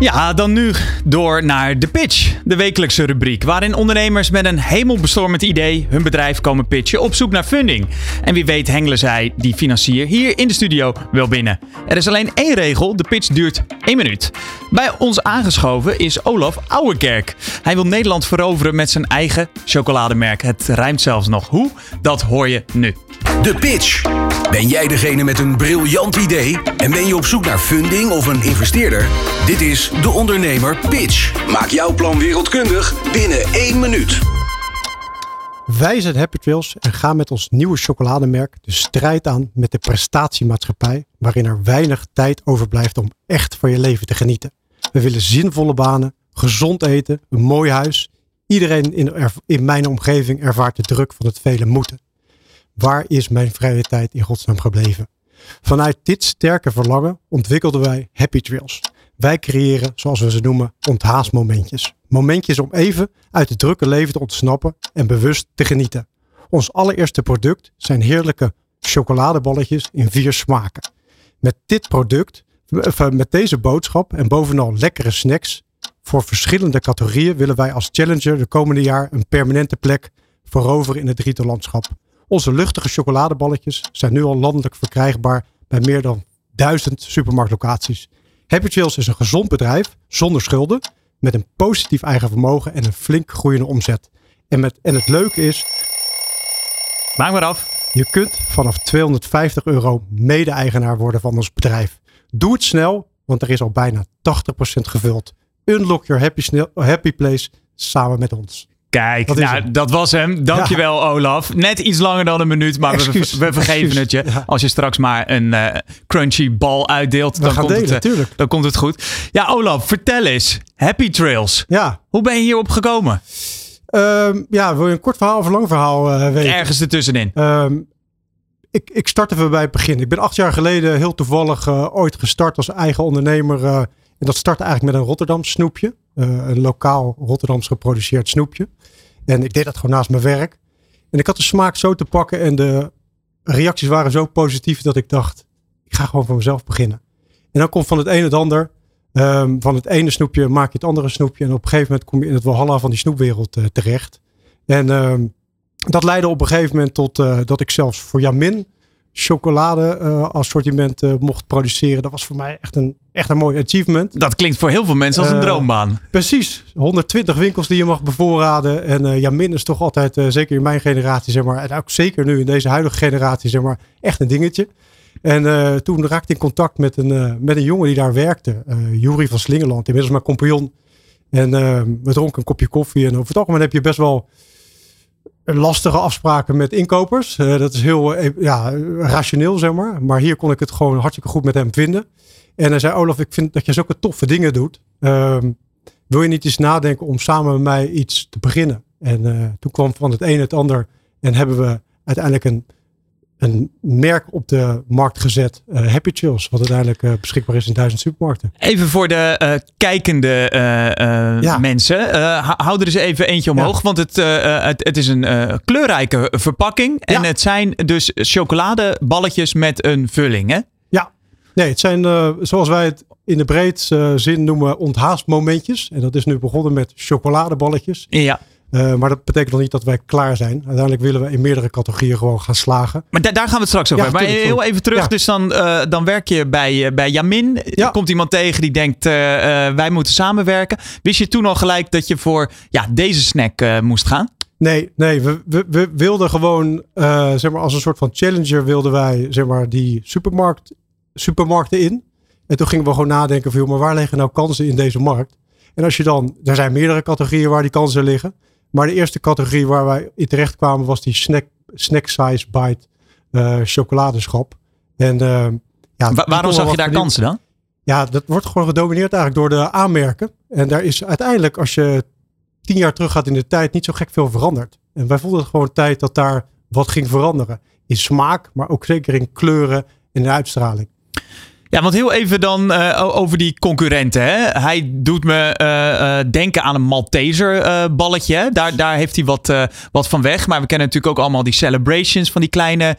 Ja, dan nu door naar de pitch, de wekelijkse rubriek, waarin ondernemers met een hemelbestormend idee hun bedrijf komen pitchen op zoek naar funding. En wie weet hengelen zij die financier hier in de studio wel binnen. Er is alleen één regel, de pitch duurt één minuut. Bij ons aangeschoven is Olaf Ouwekerk. Hij wil Nederland veroveren met zijn eigen chocolademerk. Het rijmt zelfs nog. Hoe? Dat hoor je nu. De pitch. Ben jij degene met een briljant idee en ben je op zoek naar funding of een investeerder? Dit is de ondernemer pitch. Maak jouw plan wereldkundig binnen één minuut. Wij zijn Happy Trails en gaan met ons nieuwe chocolademerk de strijd aan met de prestatiemaatschappij, waarin er weinig tijd overblijft om echt van je leven te genieten. We willen zinvolle banen, gezond eten, een mooi huis. Iedereen in, in mijn omgeving ervaart de druk van het vele moeten. Waar is mijn vrije tijd in godsnaam gebleven? Vanuit dit sterke verlangen ontwikkelden wij Happy Trails. Wij creëren, zoals we ze noemen, onthaasmomentjes. Momentjes om even uit het drukke leven te ontsnappen en bewust te genieten. Ons allereerste product zijn heerlijke chocoladeballetjes in vier smaken. Met dit product, met deze boodschap en bovenal lekkere snacks voor verschillende categorieën willen wij als challenger de komende jaar een permanente plek veroveren in het rietenlandschap. Onze luchtige chocoladeballetjes zijn nu al landelijk verkrijgbaar bij meer dan duizend supermarktlocaties. Happy Trails is een gezond bedrijf zonder schulden, met een positief eigen vermogen en een flink groeiende omzet. En, met, en het leuke is. Maak maar af. Je kunt vanaf 250 euro mede-eigenaar worden van ons bedrijf. Doe het snel, want er is al bijna 80% gevuld. Unlock your happy place samen met ons. Kijk, dat, nou, dat was hem. Dankjewel, ja. Olaf. Net iets langer dan een minuut, maar we, we, vergeven het je. Als je straks maar een uh, crunchy bal uitdeelt, dan, komt delen, het, uh, dan komt het goed. Ja, Olaf, vertel eens. Happy Trails. Ja. Hoe ben je hierop gekomen? Um, ja, wil je een kort verhaal of een lang verhaal uh, weten? Ergens ertussenin. Um, ik, ik start even bij het begin. Ik ben acht jaar geleden heel toevallig ooit gestart als eigen ondernemer. En dat startte eigenlijk met een Rotterdam snoepje. een lokaal Rotterdams geproduceerd snoepje. En ik deed dat gewoon naast mijn werk. En ik had de smaak zo te pakken en de reacties waren zo positief dat ik dacht, ik ga gewoon voor mezelf beginnen. En dan komt van het een het ander. Um, van het ene snoepje maak je het andere snoepje. En op een gegeven moment kom je in het walhalla van die snoepwereld uh, terecht. En um, dat leidde op een gegeven moment tot uh, dat ik zelfs voor Jamin chocolade uh, assortiment uh, mocht produceren. Dat was voor mij echt een, echt een mooi achievement. Dat klinkt voor heel veel mensen als een uh, droombaan. Precies. 120 winkels die je mag bevoorraden. En ja, min is toch altijd, zeker in mijn generatie, zeg maar, en ook zeker nu in deze huidige generatie, zeg maar, echt een dingetje. En toen raakte ik in contact met een, met een jongen die daar werkte. Jury van Slingerland, inmiddels mijn compagnon. En we dronken een kopje koffie. En over het algemeen heb je best wel lastige afspraken met inkopers. Uh, dat is heel uh, ja, rationeel, zeg maar. Maar hier kon ik het gewoon hartstikke goed met hem vinden. En hij zei, Olaf, ik vind dat je zulke toffe dingen doet. Uh, wil je niet eens nadenken om samen met mij iets te beginnen? En uh, toen kwam van het een het ander. En hebben we uiteindelijk een, een merk op de markt gezet. Uh, Happy Chills. Wat uiteindelijk uh, beschikbaar is in duizend supermarkten. Even voor de uh, kijkende ja. mensen. hou er eens even eentje omhoog. Ja. Want het, het, het, is een kleurrijke verpakking. En het zijn dus chocoladeballetjes met een vulling hè? Ja. Nee, het zijn zoals wij het in de breedste zin noemen onthaastmomentjes. En dat is nu begonnen met chocoladeballetjes. Ja. Uh, maar dat betekent nog niet dat wij klaar zijn. Uiteindelijk willen we in meerdere categorieën gewoon gaan slagen. Maar da daar gaan we het straks over ja, Maar heel even terug. Ja. Dus dan, uh, dan werk je bij, uh, bij Jamin. Ja. Er komt iemand tegen die denkt, wij moeten samenwerken. Wist je toen al gelijk dat je voor ja, deze snack moest gaan? Nee, nee we, we, we wilden gewoon, zeg maar als een soort van challenger wilden wij zeg maar, die supermarkt, supermarkten in. En toen gingen we gewoon nadenken van, maar waar liggen nou kansen in deze markt? En als je dan, er zijn meerdere categorieën waar die kansen liggen. Maar de eerste categorie waar wij in terecht kwamen was die snack, snack size bite uh, chocoladeschap. En, uh, ja, Wa waarom zag je daar kansen dan? Ja, dat wordt gewoon gedomineerd eigenlijk door de aanmerken. En daar is uiteindelijk, als je tien jaar terug gaat in de tijd, niet zo gek veel veranderd. En wij voelden het gewoon tijd dat daar wat ging veranderen. In smaak, maar ook zeker in kleuren en in uitstraling. Ja, want heel even dan uh, over die concurrenten. Hè? Hij doet me uh, uh, denken aan een Malteser balletje. Daar, daar heeft hij wat, wat van weg. Maar we kennen natuurlijk ook allemaal die celebrations van die, kleine,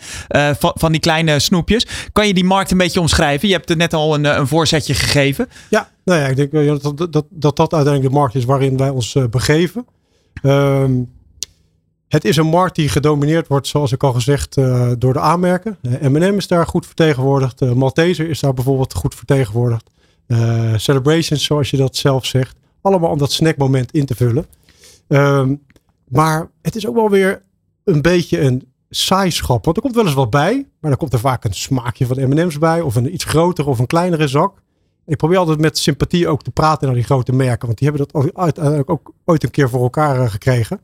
van, van, die kleine snoepjes. Kan je die markt een beetje omschrijven? Je hebt er net al een, een voorzetje gegeven. Ja, Nou ja, ik denk dat dat, dat, dat, dat uiteindelijk de markt is waarin wij ons begeven. Um, het is een markt die gedomineerd wordt, zoals ik al gezegd, uh, door de aanmerken. Uh, M&M is daar goed vertegenwoordigd. Uh, Malteser is daar bijvoorbeeld goed vertegenwoordigd. Celebrations, zoals je dat zelf zegt. Allemaal om dat snackmoment in te vullen. Um, maar het is ook wel weer een beetje een saai schap. Want er komt wel eens wat bij. Maar dan komt er vaak een smaakje van M&M's bij. Of een iets grotere of een kleinere zak. Ik probeer altijd met sympathie ook te praten naar die grote merken. Want die hebben dat uiteindelijk ook ooit een keer voor elkaar gekregen.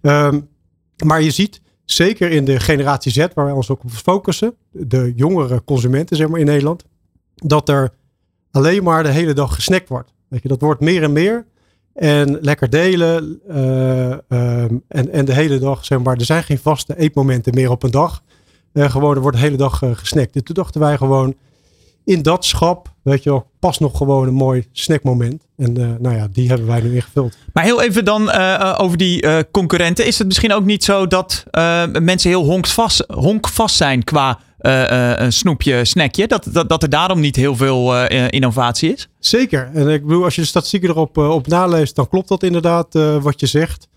Um, maar je ziet, zeker in de generatie Z, waar wij ons ook op focussen, de jongere consumenten zeg maar in Nederland, dat er alleen maar de hele dag gesnackt wordt. Weet je, dat wordt meer en meer. En lekker delen. Uh, en, en de hele dag, zeg maar, er zijn geen vaste eetmomenten meer op een dag. Uh, gewoon, er wordt de hele dag gesnackt. Dus toen dachten wij gewoon, in dat schap, weet je wel, past nog gewoon een mooi snackmoment. En uh, nou ja, die hebben wij nu ingevuld. Maar heel even dan uh, over die uh, concurrenten. Is het misschien ook niet zo dat mensen heel honkvast, honkvast zijn qua een snoepje, snackje? Dat, dat, dat er daarom niet heel veel innovatie is? Zeker. En ik bedoel, als je de statistieken erop op naleest, dan klopt dat inderdaad wat je zegt.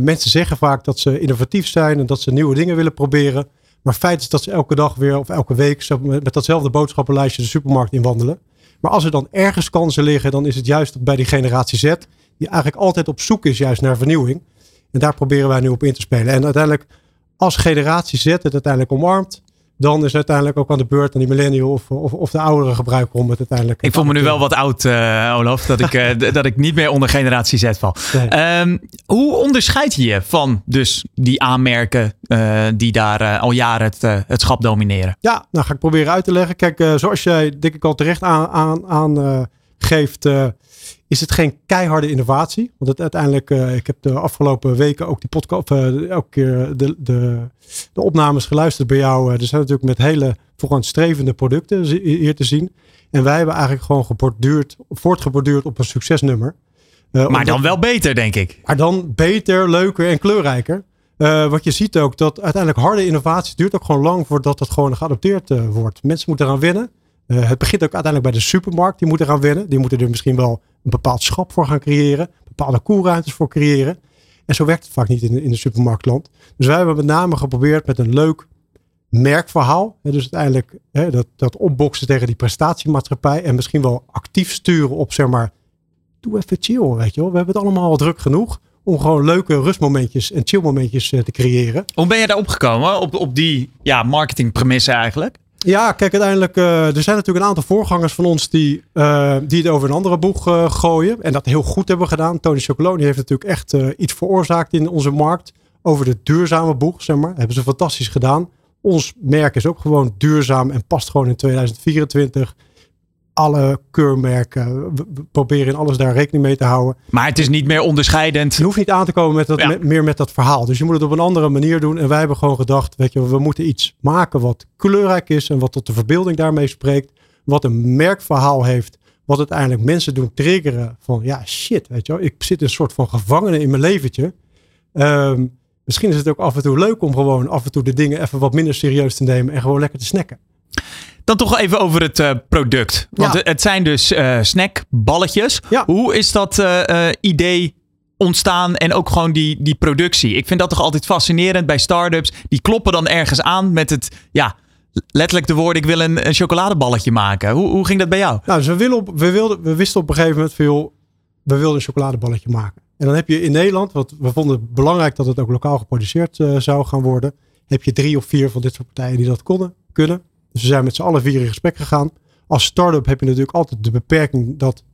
mensen zeggen vaak dat ze innovatief zijn en dat ze nieuwe dingen willen proberen. Maar feit is dat ze elke dag weer of elke week met datzelfde boodschappenlijstje de supermarkt inwandelen. Maar als er dan ergens kansen liggen, dan is het juist bij die generatie Z, die eigenlijk altijd op zoek is juist naar vernieuwing. En daar proberen wij nu op in te spelen. En uiteindelijk, als generatie Z het uiteindelijk omarmt, dan is het uiteindelijk ook aan de beurt aan die millennial of, of, of de oudere gebruiker om het uiteindelijk. Ik voel me nu wel wat oud, uh, Olaf, dat ik, *laughs* uh, dat ik niet meer onder generatie Z val. Nee. Um, hoe onderscheid je je van dus die aanmerken uh, die daar al jaren het, het schap domineren? Ja, nou ga ik proberen uit te leggen. Kijk, zoals jij denk ik al terecht aan, aan, aan geeft is het geen keiharde innovatie. Want het, uiteindelijk, uh, ik heb de afgelopen weken ook die podcast, uh, elke keer de, de, de opnames geluisterd bij jou. Uh, er zijn natuurlijk met hele vooruitstrevende producten hier te zien. En wij hebben eigenlijk gewoon geborduurd, voortgeborduurd op een succesnummer. maar dan wel beter, denk ik. Maar dan beter, leuker en kleurrijker. wat je ziet ook, dat uiteindelijk harde innovatie duurt ook gewoon lang voordat het gewoon geadopteerd wordt. Mensen moeten eraan wennen. Uh, het begint ook uiteindelijk bij de supermarkt. Die moeten eraan wennen. Die moeten er misschien wel een bepaald schap voor gaan creëren. Bepaalde koelruimtes voor creëren. En zo werkt het vaak niet in, in de supermarktland. Dus wij hebben met name geprobeerd met een leuk merkverhaal. Dus uiteindelijk hè, dat, dat opboksen tegen die prestatiemaatschappij. En misschien wel actief sturen op zeg maar. Doe even chill, weet je wel. We hebben het allemaal al druk genoeg om gewoon leuke rustmomentjes en chillmomentjes uh, te creëren. Hoe ben je daar opgekomen? Op, op die ja, marketingpremisse eigenlijk? Ja, kijk, uiteindelijk, uh, er zijn natuurlijk een aantal voorgangers van ons die, uh, die het over een andere boeg uh, gooien. En dat heel goed hebben gedaan. Tony Chocoloni heeft natuurlijk echt iets veroorzaakt in onze markt. Over de duurzame boeg, zeg maar. hebben ze fantastisch gedaan. Ons merk is ook gewoon duurzaam en past gewoon in 2024 alle keurmerken. We proberen in alles daar rekening mee te houden. Maar het is niet meer onderscheidend. Je hoeft niet aan te komen met dat, ja. meer met dat verhaal. Dus je moet het op een andere manier doen. En wij hebben gewoon gedacht, weet je, we moeten iets maken wat kleurrijk is en wat tot de verbeelding daarmee spreekt. Wat een merkverhaal heeft. Wat uiteindelijk mensen doen triggeren van, ja shit, weet je wel. Ik zit een soort van gevangene in mijn leventje. Um, misschien is het ook af en toe leuk om gewoon af en toe de dingen even wat minder serieus te nemen en gewoon lekker te snacken. Dan toch even over het uh, product. Want ja. het zijn dus uh, snackballetjes. Ja. Hoe is dat uh, idee ontstaan en ook gewoon die, die productie? Ik vind dat toch altijd fascinerend bij start-ups. Die kloppen dan ergens aan met het, ja, letterlijk de woorden: ik wil een, een chocoladeballetje maken. Hoe, hoe ging dat bij jou? Nou, dus we, willen op, we, wilden, we wisten op een gegeven moment veel, we wilden een chocoladeballetje maken. En dan heb je in Nederland, want we vonden het belangrijk dat het ook lokaal geproduceerd zou gaan worden. Heb je drie of vier van dit soort partijen die dat konden, kunnen. Dus we zijn met z'n allen vier in gesprek gegaan. Als start-up heb je natuurlijk altijd de beperking dat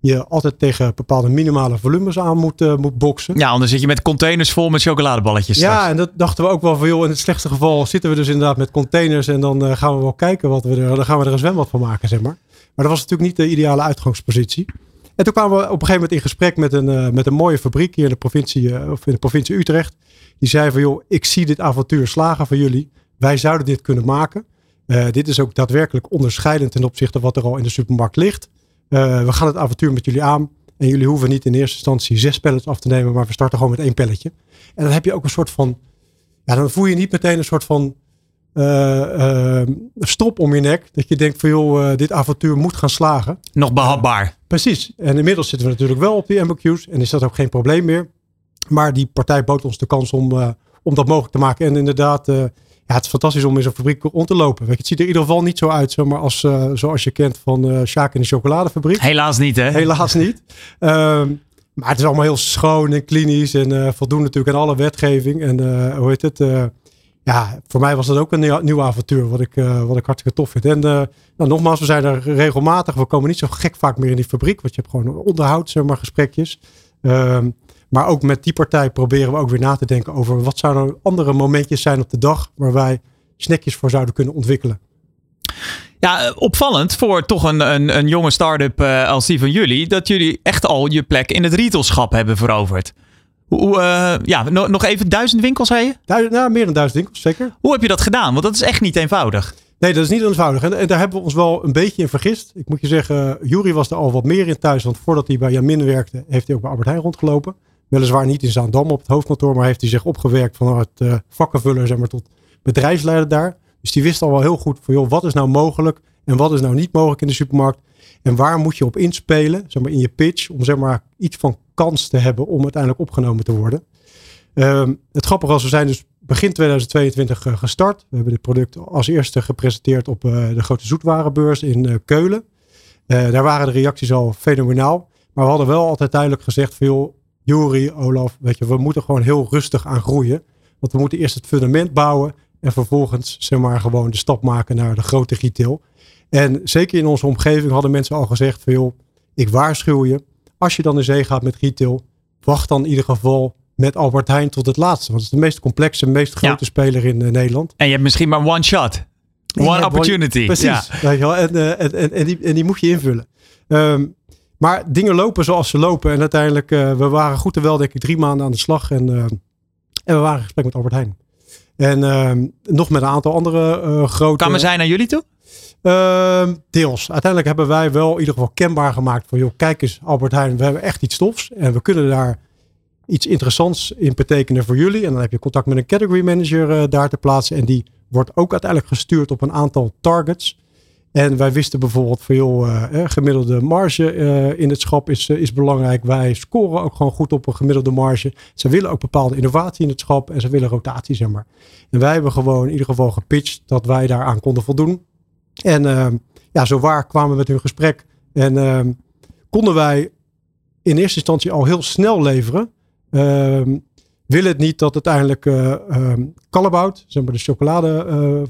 je altijd tegen bepaalde minimale volumes aan moet, uh, moet boksen. Ja, anders zit je met containers vol met chocoladeballetjes. Ja, straks. en dat dachten we ook wel veel. In het slechtste geval zitten we dus inderdaad met containers en dan uh, gaan we wel kijken wat we er, dan gaan we er een zwembad van maken, zeg maar. Maar dat was natuurlijk niet de ideale uitgangspositie. En toen kwamen we op een gegeven moment in gesprek met een, uh, met een mooie fabriek hier in de provincie, of in de provincie Utrecht. Die zei van joh, ik zie dit avontuur slagen van jullie. Wij zouden dit kunnen maken. Uh, dit is ook daadwerkelijk onderscheidend ten opzichte van wat er al in de supermarkt ligt. Uh, we gaan het avontuur met jullie aan. En jullie hoeven niet in eerste instantie zes pallets af te nemen, maar we starten gewoon met één pelletje. En dan heb je ook een soort van, ja, dan voel je niet meteen een soort van uh, strop om je nek. Dat je denkt van joh, dit avontuur moet gaan slagen. Nog behapbaar. Precies. En inmiddels zitten we natuurlijk wel op die MBQ's. En is dat ook geen probleem meer. Maar die partij bood ons de kans om, om dat mogelijk te maken. En inderdaad, ja, het is fantastisch om in zo'n fabriek rond te lopen. Weet je, het ziet er in ieder geval niet zo uit zomaar als, zoals je kent van uh, Sjaak in de chocoladefabriek. Helaas niet hè? Helaas niet. *laughs* Ehm, maar het is allemaal heel schoon en klinisch en uh, voldoen natuurlijk aan alle wetgeving. En hoe heet het? Ja, voor mij was dat ook een nieuw, nieuw avontuur, wat ik, wat ik hartstikke tof vind. En nou, nogmaals, we zijn er regelmatig. We komen niet zo gek vaak meer in die fabriek, want je hebt gewoon onderhoud, zeg maar, gesprekjes. Ehm, maar ook met die partij proberen we ook weer na te denken over wat zouden andere momentjes zijn op de dag waar wij snackjes voor zouden kunnen ontwikkelen. Ja, eh, opvallend voor toch een, een, een jonge start-up uh, als die van jullie, dat jullie echt al je plek in het retailschap hebben veroverd. Hoe, uh, ja, nog even duizend winkels, zei je? Duizend, nou, meer dan duizend winkels, zeker. Hoe heb je dat gedaan? Want dat is echt niet eenvoudig. Nee, dat is niet eenvoudig. En, en daar hebben we ons wel een beetje in vergist. Ik moet je zeggen, Jury was er al wat meer in thuis. Want voordat hij bij Jamin werkte, heeft hij ook bij Albert Heijn rondgelopen. Weliswaar niet in Zaandam op het hoofdkantoor, maar heeft hij zich opgewerkt vanuit uh, vakkenvuller zeg maar, tot bedrijfsleider daar. Dus die wist al wel heel goed van, joh, wat is nou mogelijk en wat is nou niet mogelijk in de supermarkt. En waar moet je op inspelen, zeg maar in je pitch, om zeg maar iets van kans te hebben om uiteindelijk opgenomen te worden. Um, het grappige was, we zijn dus begin 2022 uh, gestart. We hebben dit product als eerste gepresenteerd op uh, de grote zoetwarenbeurs in Keulen. daar waren de reacties al fenomenaal. Maar we hadden wel altijd duidelijk gezegd veel, Juri, Olaf, weet je, we moeten gewoon heel rustig aan groeien. Want we moeten eerst het fundament bouwen en vervolgens zeg maar gewoon de stap maken naar de grote retail. En zeker in onze omgeving hadden mensen al gezegd veel, ik waarschuw je, als je dan in zee gaat met retail, wacht dan in ieder geval met Albert Heijn tot het laatste. Want het is de meest complexe, meest grote speler in uh, Nederland. En je hebt misschien maar one shot. One opportunity. precies. Ja. Wel, en, uh, en, en, en, die, en die moet je invullen. Um, maar dingen lopen zoals ze lopen. En uiteindelijk, uh, we waren goed en wel denk ik drie maanden aan de slag. En, en we waren in gesprek met Albert Heijn. En ehm, nog met een aantal andere grote... Kwamen zij naar jullie toe? Uh, deels. Uiteindelijk hebben wij wel in ieder geval kenbaar gemaakt van, joh, kijk eens Albert Heijn, we hebben echt iets stofs en we kunnen daar iets interessants in betekenen voor jullie. En dan heb je contact met een category manager daar te plaatsen en die wordt ook uiteindelijk gestuurd op een aantal targets. En wij wisten bijvoorbeeld van, joh, uh, gemiddelde marge uh, in het schap is, is belangrijk. Wij scoren ook gewoon goed op een gemiddelde marge. Ze willen ook bepaalde innovatie in het schap en ze willen rotatie, zeg maar. En wij hebben gewoon in ieder geval gepitcht dat wij daaraan konden voldoen. En uh, ja, zo waar kwamen we met hun gesprek. En uh, konden wij in eerste instantie al heel snel leveren. Uh, wil het niet dat uiteindelijk Callebaut, zeg maar de chocolade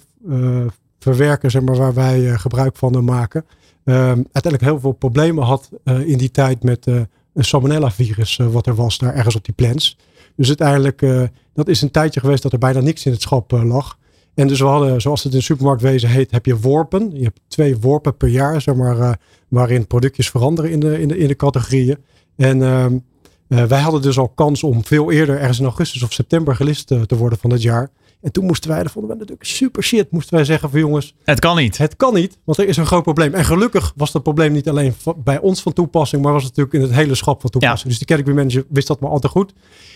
verwerker, zeg maar, waar wij gebruik van maken, uiteindelijk heel veel problemen had in die tijd met een salmonella virus wat er was daar ergens op die plants. Dus uiteindelijk, dat is een tijdje geweest dat er bijna niks in het schap lag. En dus we hadden, zoals het in supermarktwezen heet, heb je worpen. Je hebt twee worpen per jaar, zeg maar, waarin productjes veranderen in de, in de, in de categorieën. En uh, wij hadden dus al kans om veel eerder, ergens in augustus of september, gelist te worden van het jaar. En toen moesten wij, dat vonden we natuurlijk super shit, moesten wij zeggen van jongens. Het kan niet. Het kan niet, want er is een groot probleem. En gelukkig was dat probleem niet alleen bij ons van toepassing, maar was het natuurlijk in het hele schap van toepassing. Ja. Dus de category manager wist dat maar al te goed.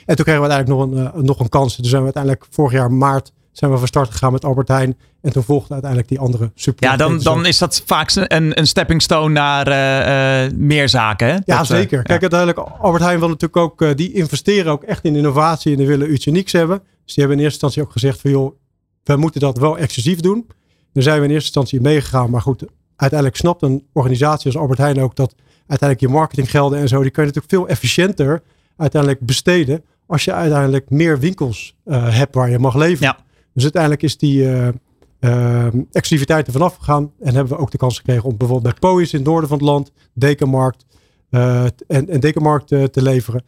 En toen kregen we uiteindelijk nog een, uh, nog een kans. Dus zijn we uiteindelijk vorig jaar maart zijn we van start gegaan met Albert Heijn. En toen volgde uiteindelijk die andere super. Ja, dan, dan is dat vaak een, een stepping stone naar uh, uh, meer zaken. Hè? Ja, dat, zeker. Kijk, ja. uiteindelijk, Albert Heijn wil natuurlijk ook, uh, die investeren ook echt in innovatie en die willen iets unieks hebben. Dus die hebben in eerste instantie ook gezegd van joh, we moeten dat wel exclusief doen. Daar zijn we in eerste instantie meegegaan. Maar goed, uiteindelijk snapt een organisatie als Albert Heijn ook dat uiteindelijk je marketinggelden en zo, die kun je natuurlijk veel efficiënter uiteindelijk besteden. Als je uiteindelijk meer winkels hebt waar je mag leven. Ja. Dus uiteindelijk is die uh, uh, exclusiviteit er vanaf gegaan. En hebben we ook de kans gekregen om bijvoorbeeld bij Pois in het noorden van het land, Dekenmarkt en, en Dekenmarkt te leveren.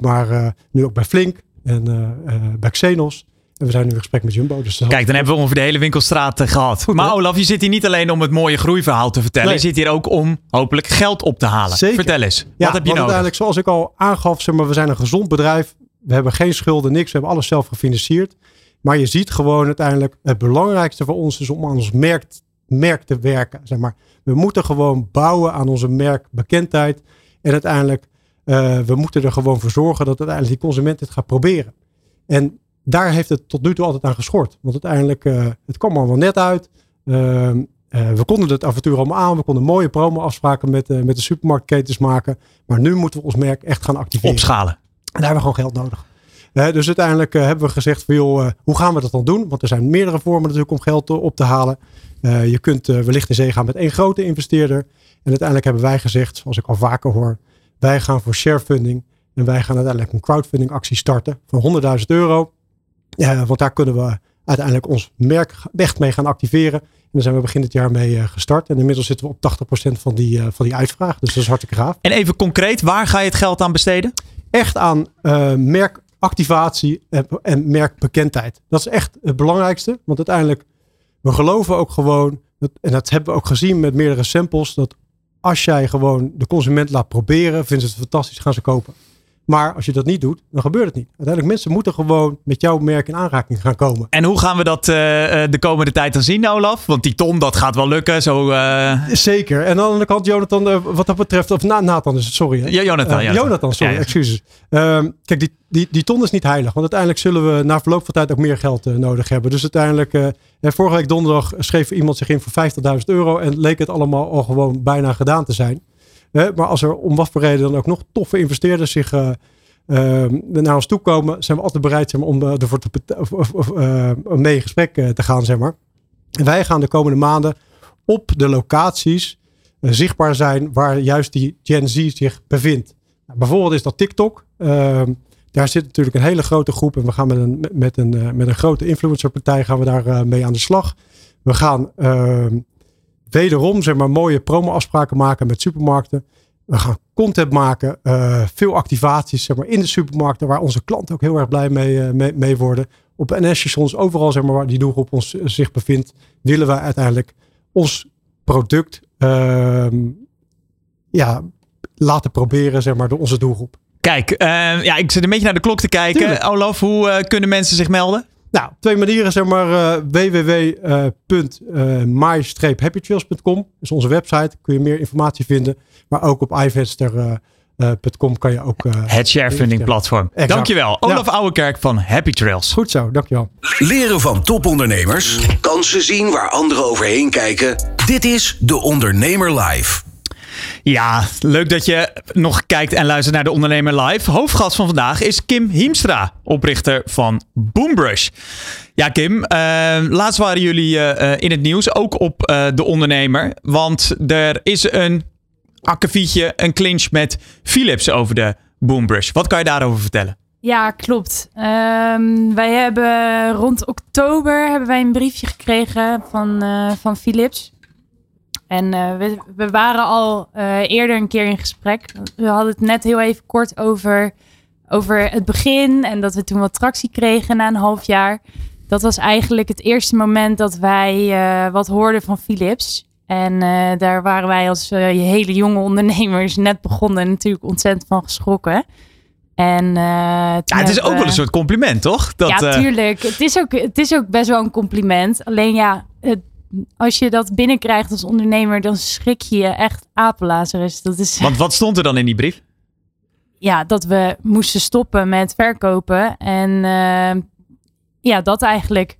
maar nu ook bij Flink en bij Xenos. En we zijn nu in gesprek met Jumbo. Dus Kijk, dan hebben we ongeveer de hele winkelstraat gehad. Goed, maar Olaf, je zit hier niet alleen om het mooie groeiverhaal te vertellen. Nee. Je zit hier ook om hopelijk geld op te halen. Zeker. Vertel eens, ja, wat heb je nodig? uiteindelijk, zoals ik al aangaf, zeg maar, we zijn een gezond bedrijf. We hebben geen schulden, niks. We hebben alles zelf gefinancierd. Maar je ziet gewoon uiteindelijk, het belangrijkste voor ons is om aan ons merk, merk te werken. Zeg maar. We moeten gewoon bouwen aan onze merkbekendheid. En uiteindelijk, uh, we moeten er gewoon voor zorgen dat uiteindelijk die consument het gaat proberen. En daar heeft het tot nu toe altijd aan geschort. Want uiteindelijk, uh, het kwam allemaal net uit. Ehm, uh, we konden het avontuur allemaal aan. We konden mooie promo-afspraken met, met de supermarktketens maken. Maar nu moeten we ons merk echt gaan activeren. Opschalen. En daar hebben we gewoon geld nodig. Dus uiteindelijk hebben we gezegd van joh, hoe gaan we dat dan doen? Want er zijn meerdere vormen natuurlijk om geld op te halen. je kunt wellicht in zee gaan met één grote investeerder. En uiteindelijk hebben wij gezegd, zoals ik al vaker hoor, wij gaan voor sharefunding. En wij gaan uiteindelijk een crowdfunding actie starten van 100.000 euro. want daar kunnen we uiteindelijk ons merk echt mee gaan activeren. En daar zijn we begin dit jaar mee uh, gestart. En inmiddels zitten we op 80% van die, uh, van die uitvraag. Dus dat is hartstikke gaaf. En even concreet, waar ga je het geld aan besteden? Echt aan uh, merkactivatie en, en, merkbekendheid. Dat is echt het belangrijkste. Want uiteindelijk, we geloven ook gewoon, dat, en dat hebben we ook gezien met meerdere samples, dat als jij gewoon de consument laat proberen, vinden ze het fantastisch, gaan ze kopen. Maar als je dat niet doet, dan gebeurt het niet. Uiteindelijk mensen moeten gewoon met jouw merk in aanraking gaan komen. En hoe gaan we dat uh, de komende tijd dan zien, Olaf? Want die ton, dat gaat wel lukken. Zo, uh... Zeker. En aan de andere kant, Jonathan, uh, wat dat betreft, of na, Nathan is het, sorry. Hè? Ja, Jonathan. Jonathan, Jonathan sorry, ja, ja. excuses. Ehm, kijk, die, die, die ton is niet heilig. Want uiteindelijk zullen we na verloop van tijd ook meer geld nodig hebben. Dus uiteindelijk, vorige week donderdag schreef iemand zich in voor 50.000 euro. En leek het allemaal al gewoon bijna gedaan te zijn. Maar als er om wat voor reden dan ook nog toffe investeerders zich uh, uh, naar ons toe komen, zijn we altijd bereid zeg om uh, ervoor te, uh, mee in gesprek te gaan. Zeg maar. En wij gaan de komende maanden op de locaties zichtbaar zijn waar juist die Gen Z zich bevindt. Nou, bijvoorbeeld is dat TikTok. Ehm, daar zit natuurlijk een hele grote groep en we gaan met een, met een, met een grote influencerpartij gaan we daar mee aan de slag. We gaan ehm, wederom zeg maar, mooie promo-afspraken maken met supermarkten. We gaan content maken, uh, veel activaties zeg maar, in de supermarkten, waar onze klanten ook heel erg blij mee, uh, mee, mee, worden. Op NS-stations, overal zeg maar, waar die doelgroep ons, uh, zich bevindt, willen wij uiteindelijk ons product ehm, ja, laten proberen zeg maar, door onze doelgroep. Kijk, ja, ik zit een beetje naar de klok te kijken. Tuurlijk. Olaf, hoe kunnen mensen zich melden? Nou, twee manieren, zeg maar, uh, www.my-happytrails.com is onze website. Kun je meer informatie vinden. Maar ook op iVester.com kan je ook... Uh, het sharefunding platform. Exact. Dankjewel. Olaf ja. Ouwekerk van Happy Trails. Goed zo, dankjewel. Leren van topondernemers. Kansen zien waar anderen overheen kijken. Dit is De Ondernemer Live. Ja, leuk dat je nog kijkt en luistert naar de Ondernemer Live. Hoofdgast van vandaag is Kim Hiemstra, oprichter van Boombrush. Ja, Kim, uh, laatst waren jullie uh, in het nieuws, ook op uh, de Ondernemer. Want er is een akkefietje, een clinch met Philips over de Boombrush. Wat kan je daarover vertellen? Ja, klopt. Um, wij hebben rond oktober hebben wij een briefje gekregen van, van Philips. En uh, we, we, waren al uh, eerder een keer in gesprek. We hadden het net heel even kort over, over het begin en dat we toen wat tractie kregen na een half jaar. Dat was eigenlijk het eerste moment dat wij uh, wat hoorden van Philips. En daar waren wij als hele jonge ondernemers net begonnen natuurlijk ontzettend van geschrokken. En, ja, het is ook wel een soort compliment, toch? Dat, ja, tuurlijk. Het is, ook, het is ook best wel een compliment. Alleen ja, het, als je dat binnenkrijgt als ondernemer, dan schrik je je echt apenlazerus. Dat is... Want wat stond er dan in die brief? Ja, dat we moesten stoppen met verkopen. En uh, ja, dat eigenlijk.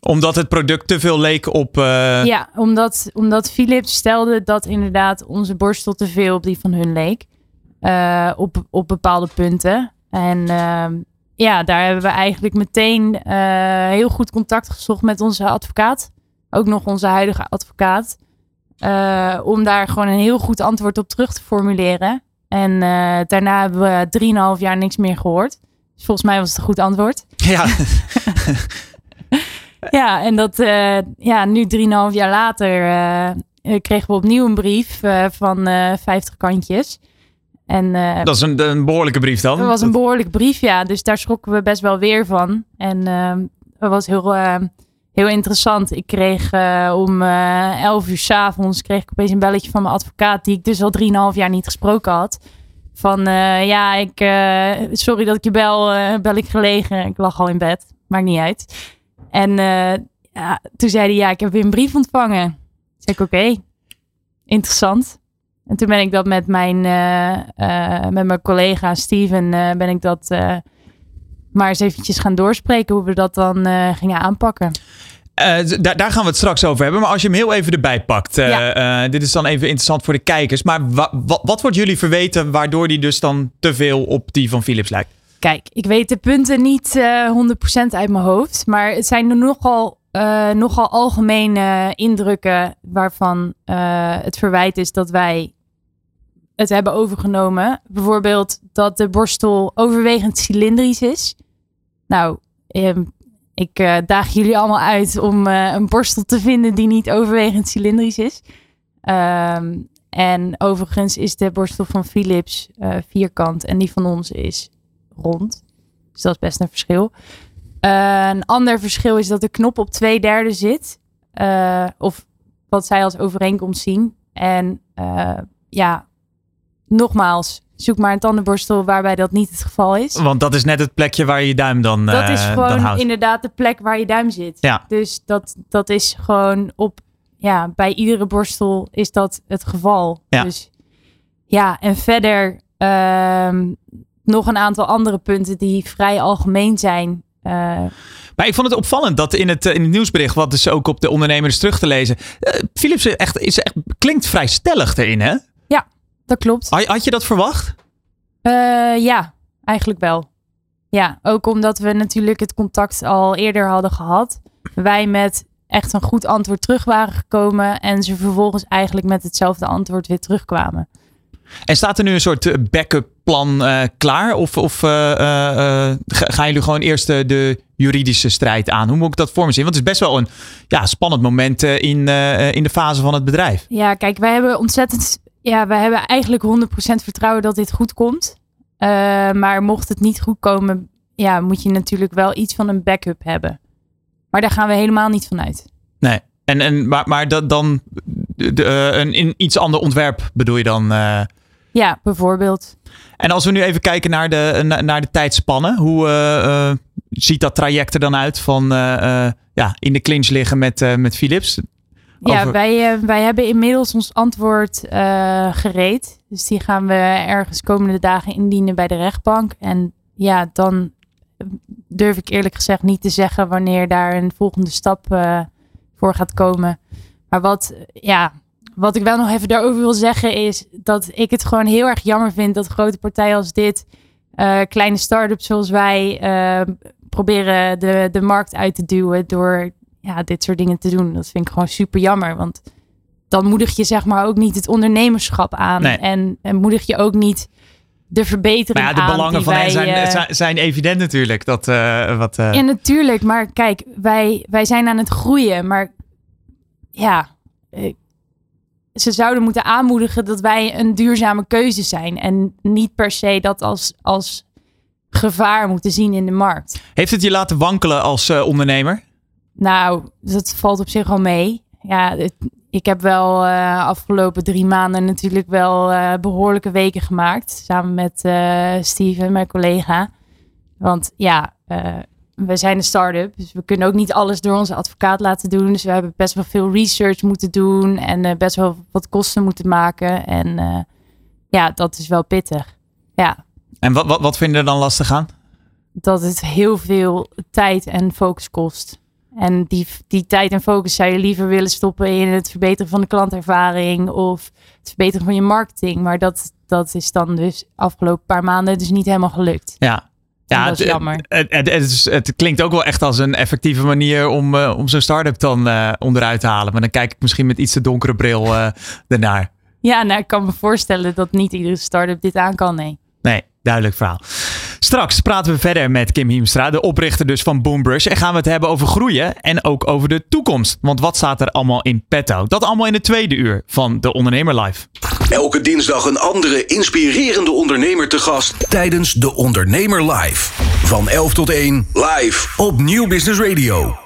Omdat het product te veel leek op. Uh... Ja, omdat, omdat Philips stelde dat inderdaad onze borstel te veel op die van hun leek. Uh, op, op bepaalde punten. En ehm, ja, daar hebben we eigenlijk meteen heel goed contact gezocht met onze advocaat ook nog onze huidige advocaat. Uh, om daar gewoon een heel goed antwoord op terug te formuleren. En uh, daarna hebben we 3,5 jaar niks meer gehoord. Dus volgens mij was het een goed antwoord. *laughs* Ja. *laughs* ja, en dat, uh, ja, nu 3,5 jaar later kregen we opnieuw een brief van 50 kantjes. En, dat is een, een, behoorlijke brief dan? Dat was een behoorlijke brief, ja. Dus daar schrokken we best wel weer van. En dat was heel heel interessant. Ik kreeg uh, om uh, 11 uur s avonds kreeg ik opeens een belletje van mijn advocaat, die ik dus al 3,5 jaar niet gesproken had. Van uh, ja, ik, sorry dat ik je bel, bel ik gelegen. Ik lag al in bed, maakt niet uit. En ja, toen zei hij, ja, ik heb weer een brief ontvangen. Zeg ik, oké, interessant. En toen ben ik dat met mijn, met mijn collega Steven, ben ik dat maar eens eventjes gaan doorspreken hoe we dat dan uh, gingen aanpakken. Uh, daar, daar, gaan we het straks over hebben. Maar als je hem heel even erbij pakt. Uh, ja. uh, dit is dan even interessant voor de kijkers. Maar wa wa wat wordt jullie verweten waardoor die dus dan te veel op die van Philips lijkt? Kijk, ik weet de punten niet 100% uit mijn hoofd. Maar het zijn er nogal, nogal algemene indrukken waarvan het verwijt is dat wij het hebben overgenomen. Bijvoorbeeld dat de borstel overwegend cilindrisch is. Nou, um, ik uh, daag jullie allemaal uit om uh, een borstel te vinden die niet overwegend cilindrisch is. Um, en overigens is de borstel van Philips uh, vierkant en die van ons is rond. Dus dat is best een verschil. een ander verschil is dat de knop op twee derde zit. of wat zij als overeenkomst zien. En ja, nogmaals, zoek maar een tandenborstel waarbij dat niet het geval is. Want dat is net het plekje waar je duim dan Dat is uh, gewoon inderdaad de plek waar je duim zit. Ja. Dus dat, dat is gewoon op, ja, bij iedere borstel is dat het geval. Ja. Dus ja, en verder uh, nog een aantal andere punten die vrij algemeen zijn. Uh, maar ik vond het opvallend dat in het, in het nieuwsbericht, wat dus ook op de ondernemers terug te lezen, uh, Philips echt, is echt, klinkt vrij stellig erin, hè? Dat klopt. Had, je dat verwacht? Uh, ja, eigenlijk wel. Ja, ook omdat we natuurlijk het contact al eerder hadden gehad. Wij met echt een goed antwoord terug waren gekomen. En ze vervolgens eigenlijk met hetzelfde antwoord weer terugkwamen. En staat er nu een soort backup plan uh, klaar? Of, of uh, gaan jullie gewoon eerst de, de, juridische strijd aan? Hoe moet ik dat voor me zien? Want het is best wel een ja, spannend moment in, in de fase van het bedrijf. Ja, kijk, wij hebben ontzettend ja, we hebben eigenlijk 100% vertrouwen dat dit goed komt. Uh, maar mocht het niet goed komen, ja, moet je natuurlijk wel iets van een backup hebben. Maar daar gaan we helemaal niet van uit. Nee, en, en, maar, maar dat dan de, uh, een in iets ander ontwerp bedoel je dan? Uh... Ja, bijvoorbeeld. En als we nu even kijken naar de, naar de tijdspannen, hoe ziet dat traject er dan uit van ja, in de clinch liggen met, met Philips? Ja, over... wij, uh, wij hebben inmiddels ons antwoord uh, gereed. Dus die gaan we ergens komende dagen indienen bij de rechtbank. En ja, dan durf ik eerlijk gezegd niet te zeggen wanneer daar een volgende stap uh, voor gaat komen. Maar wat, ja, wat ik wel nog even daarover wil zeggen is dat ik het gewoon heel erg jammer vind dat grote partijen als dit, kleine start-ups zoals wij, proberen de, de markt uit te duwen door ja, dit soort dingen te doen. Dat vind ik gewoon super jammer. Want dan moedig je zeg maar ook niet het ondernemerschap aan. Nee. En, en moedig je ook niet de verbetering maar ja, de aan belangen van wij, hen zijn, uh, zijn, zijn, evident natuurlijk. Dat, uh, wat, uh... Ja, natuurlijk. Maar kijk, wij, wij zijn aan het groeien. Maar ja, ze zouden moeten aanmoedigen dat wij een duurzame keuze zijn. En niet per se dat als, als gevaar moeten zien in de markt. Heeft het je laten wankelen als ondernemer? Nou, dat valt op zich al mee. Ja, het, ik heb wel uh, afgelopen drie maanden natuurlijk wel uh, behoorlijke weken gemaakt. Samen met uh, Steven, mijn collega. Want ja, we zijn een start-up. Dus we kunnen ook niet alles door onze advocaat laten doen. Dus we hebben best wel veel research moeten doen. En best wel wat kosten moeten maken. En ja, dat is wel pittig. Ja. En wat, wat, wat vinden er dan lastig aan? Dat het heel veel tijd en focus kost. En die, die tijd en focus zou je liever willen stoppen in het verbeteren van de klantervaring of het verbeteren van je marketing. Maar dat, dat is dan dus afgelopen paar maanden dus niet helemaal gelukt. Ja, ja, dat is jammer. Het, het, het, is, het, klinkt ook wel echt als een effectieve manier om, uh, om zo'n start-up dan uh, onderuit te halen. Maar dan kijk ik misschien met iets te donkere bril uh, *laughs* ernaar. Ja, nou, ik kan me voorstellen dat niet iedere start-up dit aan kan, nee. Nee, duidelijk verhaal. Straks praten we verder met Kim Hiemstra, de oprichter dus van Boombrush. En gaan we het hebben over groeien en ook over de toekomst. Want wat staat er allemaal in petto? Dat allemaal in het tweede uur van De Ondernemer Live. Elke dinsdag een andere inspirerende ondernemer te gast tijdens De Ondernemer Live. Van 11 tot 1 live op Nieuw Business Radio.